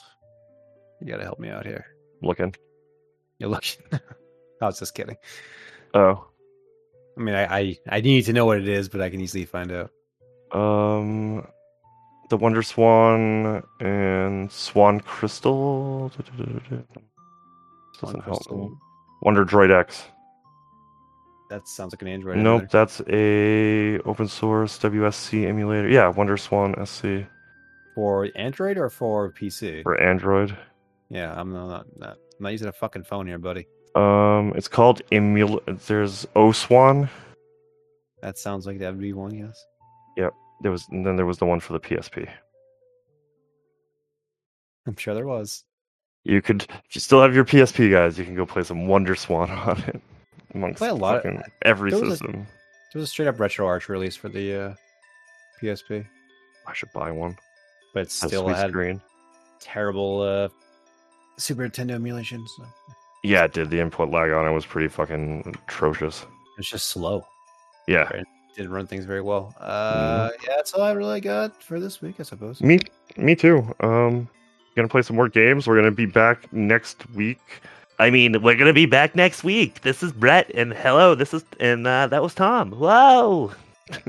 You gotta help me out here. Looking. You're looking. I was just kidding. Oh, I mean, I, I I need to know what it is, but I can easily find out. um, the Wonder Swan and Swan Crystal. Doesn't help. Crystal. Wonder Droid X. That sounds like an Android. Nope, emulator. that's a open source WSC emulator. Yeah, Wonder Swan SC For Android or for PC? for Android. Yeah, I'm not, not I'm not using a fucking phone here, buddy. Um, it's called Emul. There's OSwan. That sounds like that would be one, yes. Yep. There was, and then there was the one for the PSP. I'm sure there was. You could, if you still have your PSP, guys, you can go play some Wonder Swan on it. Amongst Play a lot of- every there was a- system. There was a straight up RetroArch release for the uh, PSP, I should buy one. but it still had screen. terrible uh, Super Nintendo emulation. So Yeah, it did. The input lag on it was pretty fucking atrocious. it's just slow. Yeah, Didn't run things very well. Uh, yeah, that's all I really got for this week, I suppose. Me, me too. Um, gonna play some more games. We're gonna be back next week. I mean, we're gonna be back next week. This is Brett, and hello, this is and uh, that was Tom. Whoa!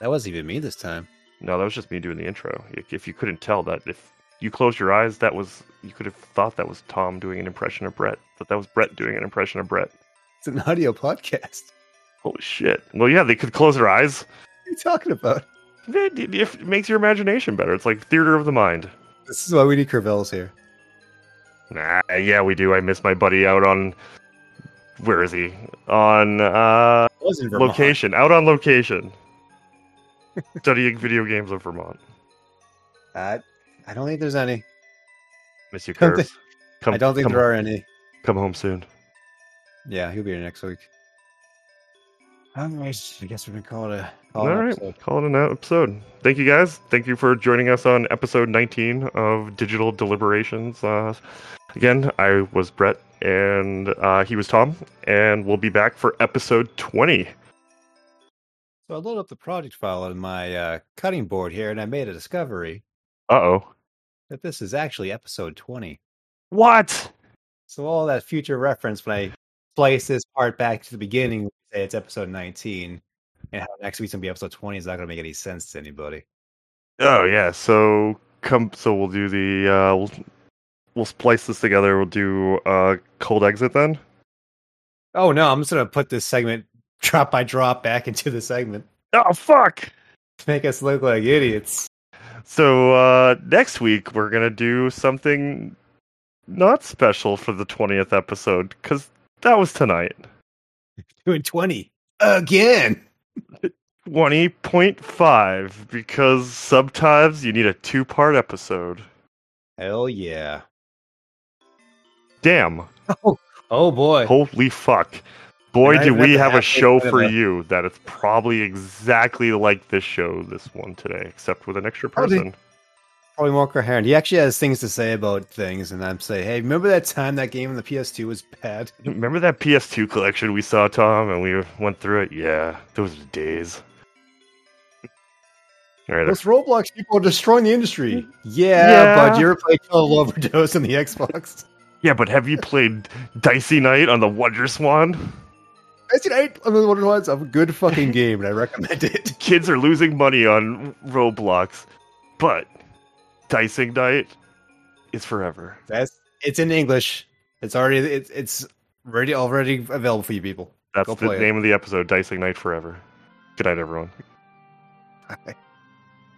That wasn't even me this time. No, that was just me doing the intro. If- you couldn't tell that, if you closed your eyes, that was you could have thought that was Tom doing an impression of Brett, but that was Brett doing an impression of Brett. It's an audio podcast. Holy shit! Well, yeah, they could close their eyes. What are you talking about? It, it- it makes your imagination better. It's like theater of the mind. This is why we need Carvel's here. Nah, yeah, we do. I miss my buddy out on where is he? On uh It was in Vermont. location. Out on location. Studying video games of Vermont. I, I don't think there's any. Miss you, Don't think- Come, I don't think come, there are any. Come home soon. Yeah, he'll be here next week. Anyways, I guess we're gonna call it a call All it an right, episode. call it an episode. Thank you guys. Thank you for joining us on episode 19 of Digital Deliberations. Uh, again, I was Brett. and uh, he was Tom, and we'll be back for episode 20. So I loaded up the project file on my uh, cutting board here, and I made a discovery Uh oh. that this is actually episode 20. What? So all that future reference when I splice this part back to the beginning, say it's episode 19, and how next week's gonna be episode 20 is not gonna make any sense to anybody. Oh yeah. So come. So we'll do the. Uh, we'll we'll splice this together. We'll do uh, cold exit then. Oh no, I'm just gonna put this segment drop by drop back into the segment Oh fuck. make us look like idiots. So uh, next week we're gonna do something not special for the twentieth episode because that was tonight. Doing 20 again. Twenty point five because sometimes you need a two part episode. Hell yeah. Damn. Oh. oh boy. Holy fuck. Boy, do we have a show for you it's probably exactly like this show, this one today, except with an extra Oh, person. Probably more coherent. He actually has things to say about things, and I'm saying, hey, remember that time that game on the PS2 was bad? Remember that PS2 collection we saw, Tom, and we went through it? Yeah, those were days. All right, Those Roblox people are destroying the industry. Yeah, Yeah. but you're playing Kill a Overdose on the Xbox? Yeah, but have you played Dicey Knight on the Wonder Swan? I see. I, I mean, what it was a good fucking game, and I recommend it. Kids are losing money on Roblox, but Dicing Knight is forever. That's it's in English. It's already it's it's ready already available for you people. That's Go the play it. name of the episode, Dicing Knight Forever. Good night, everyone. Bye.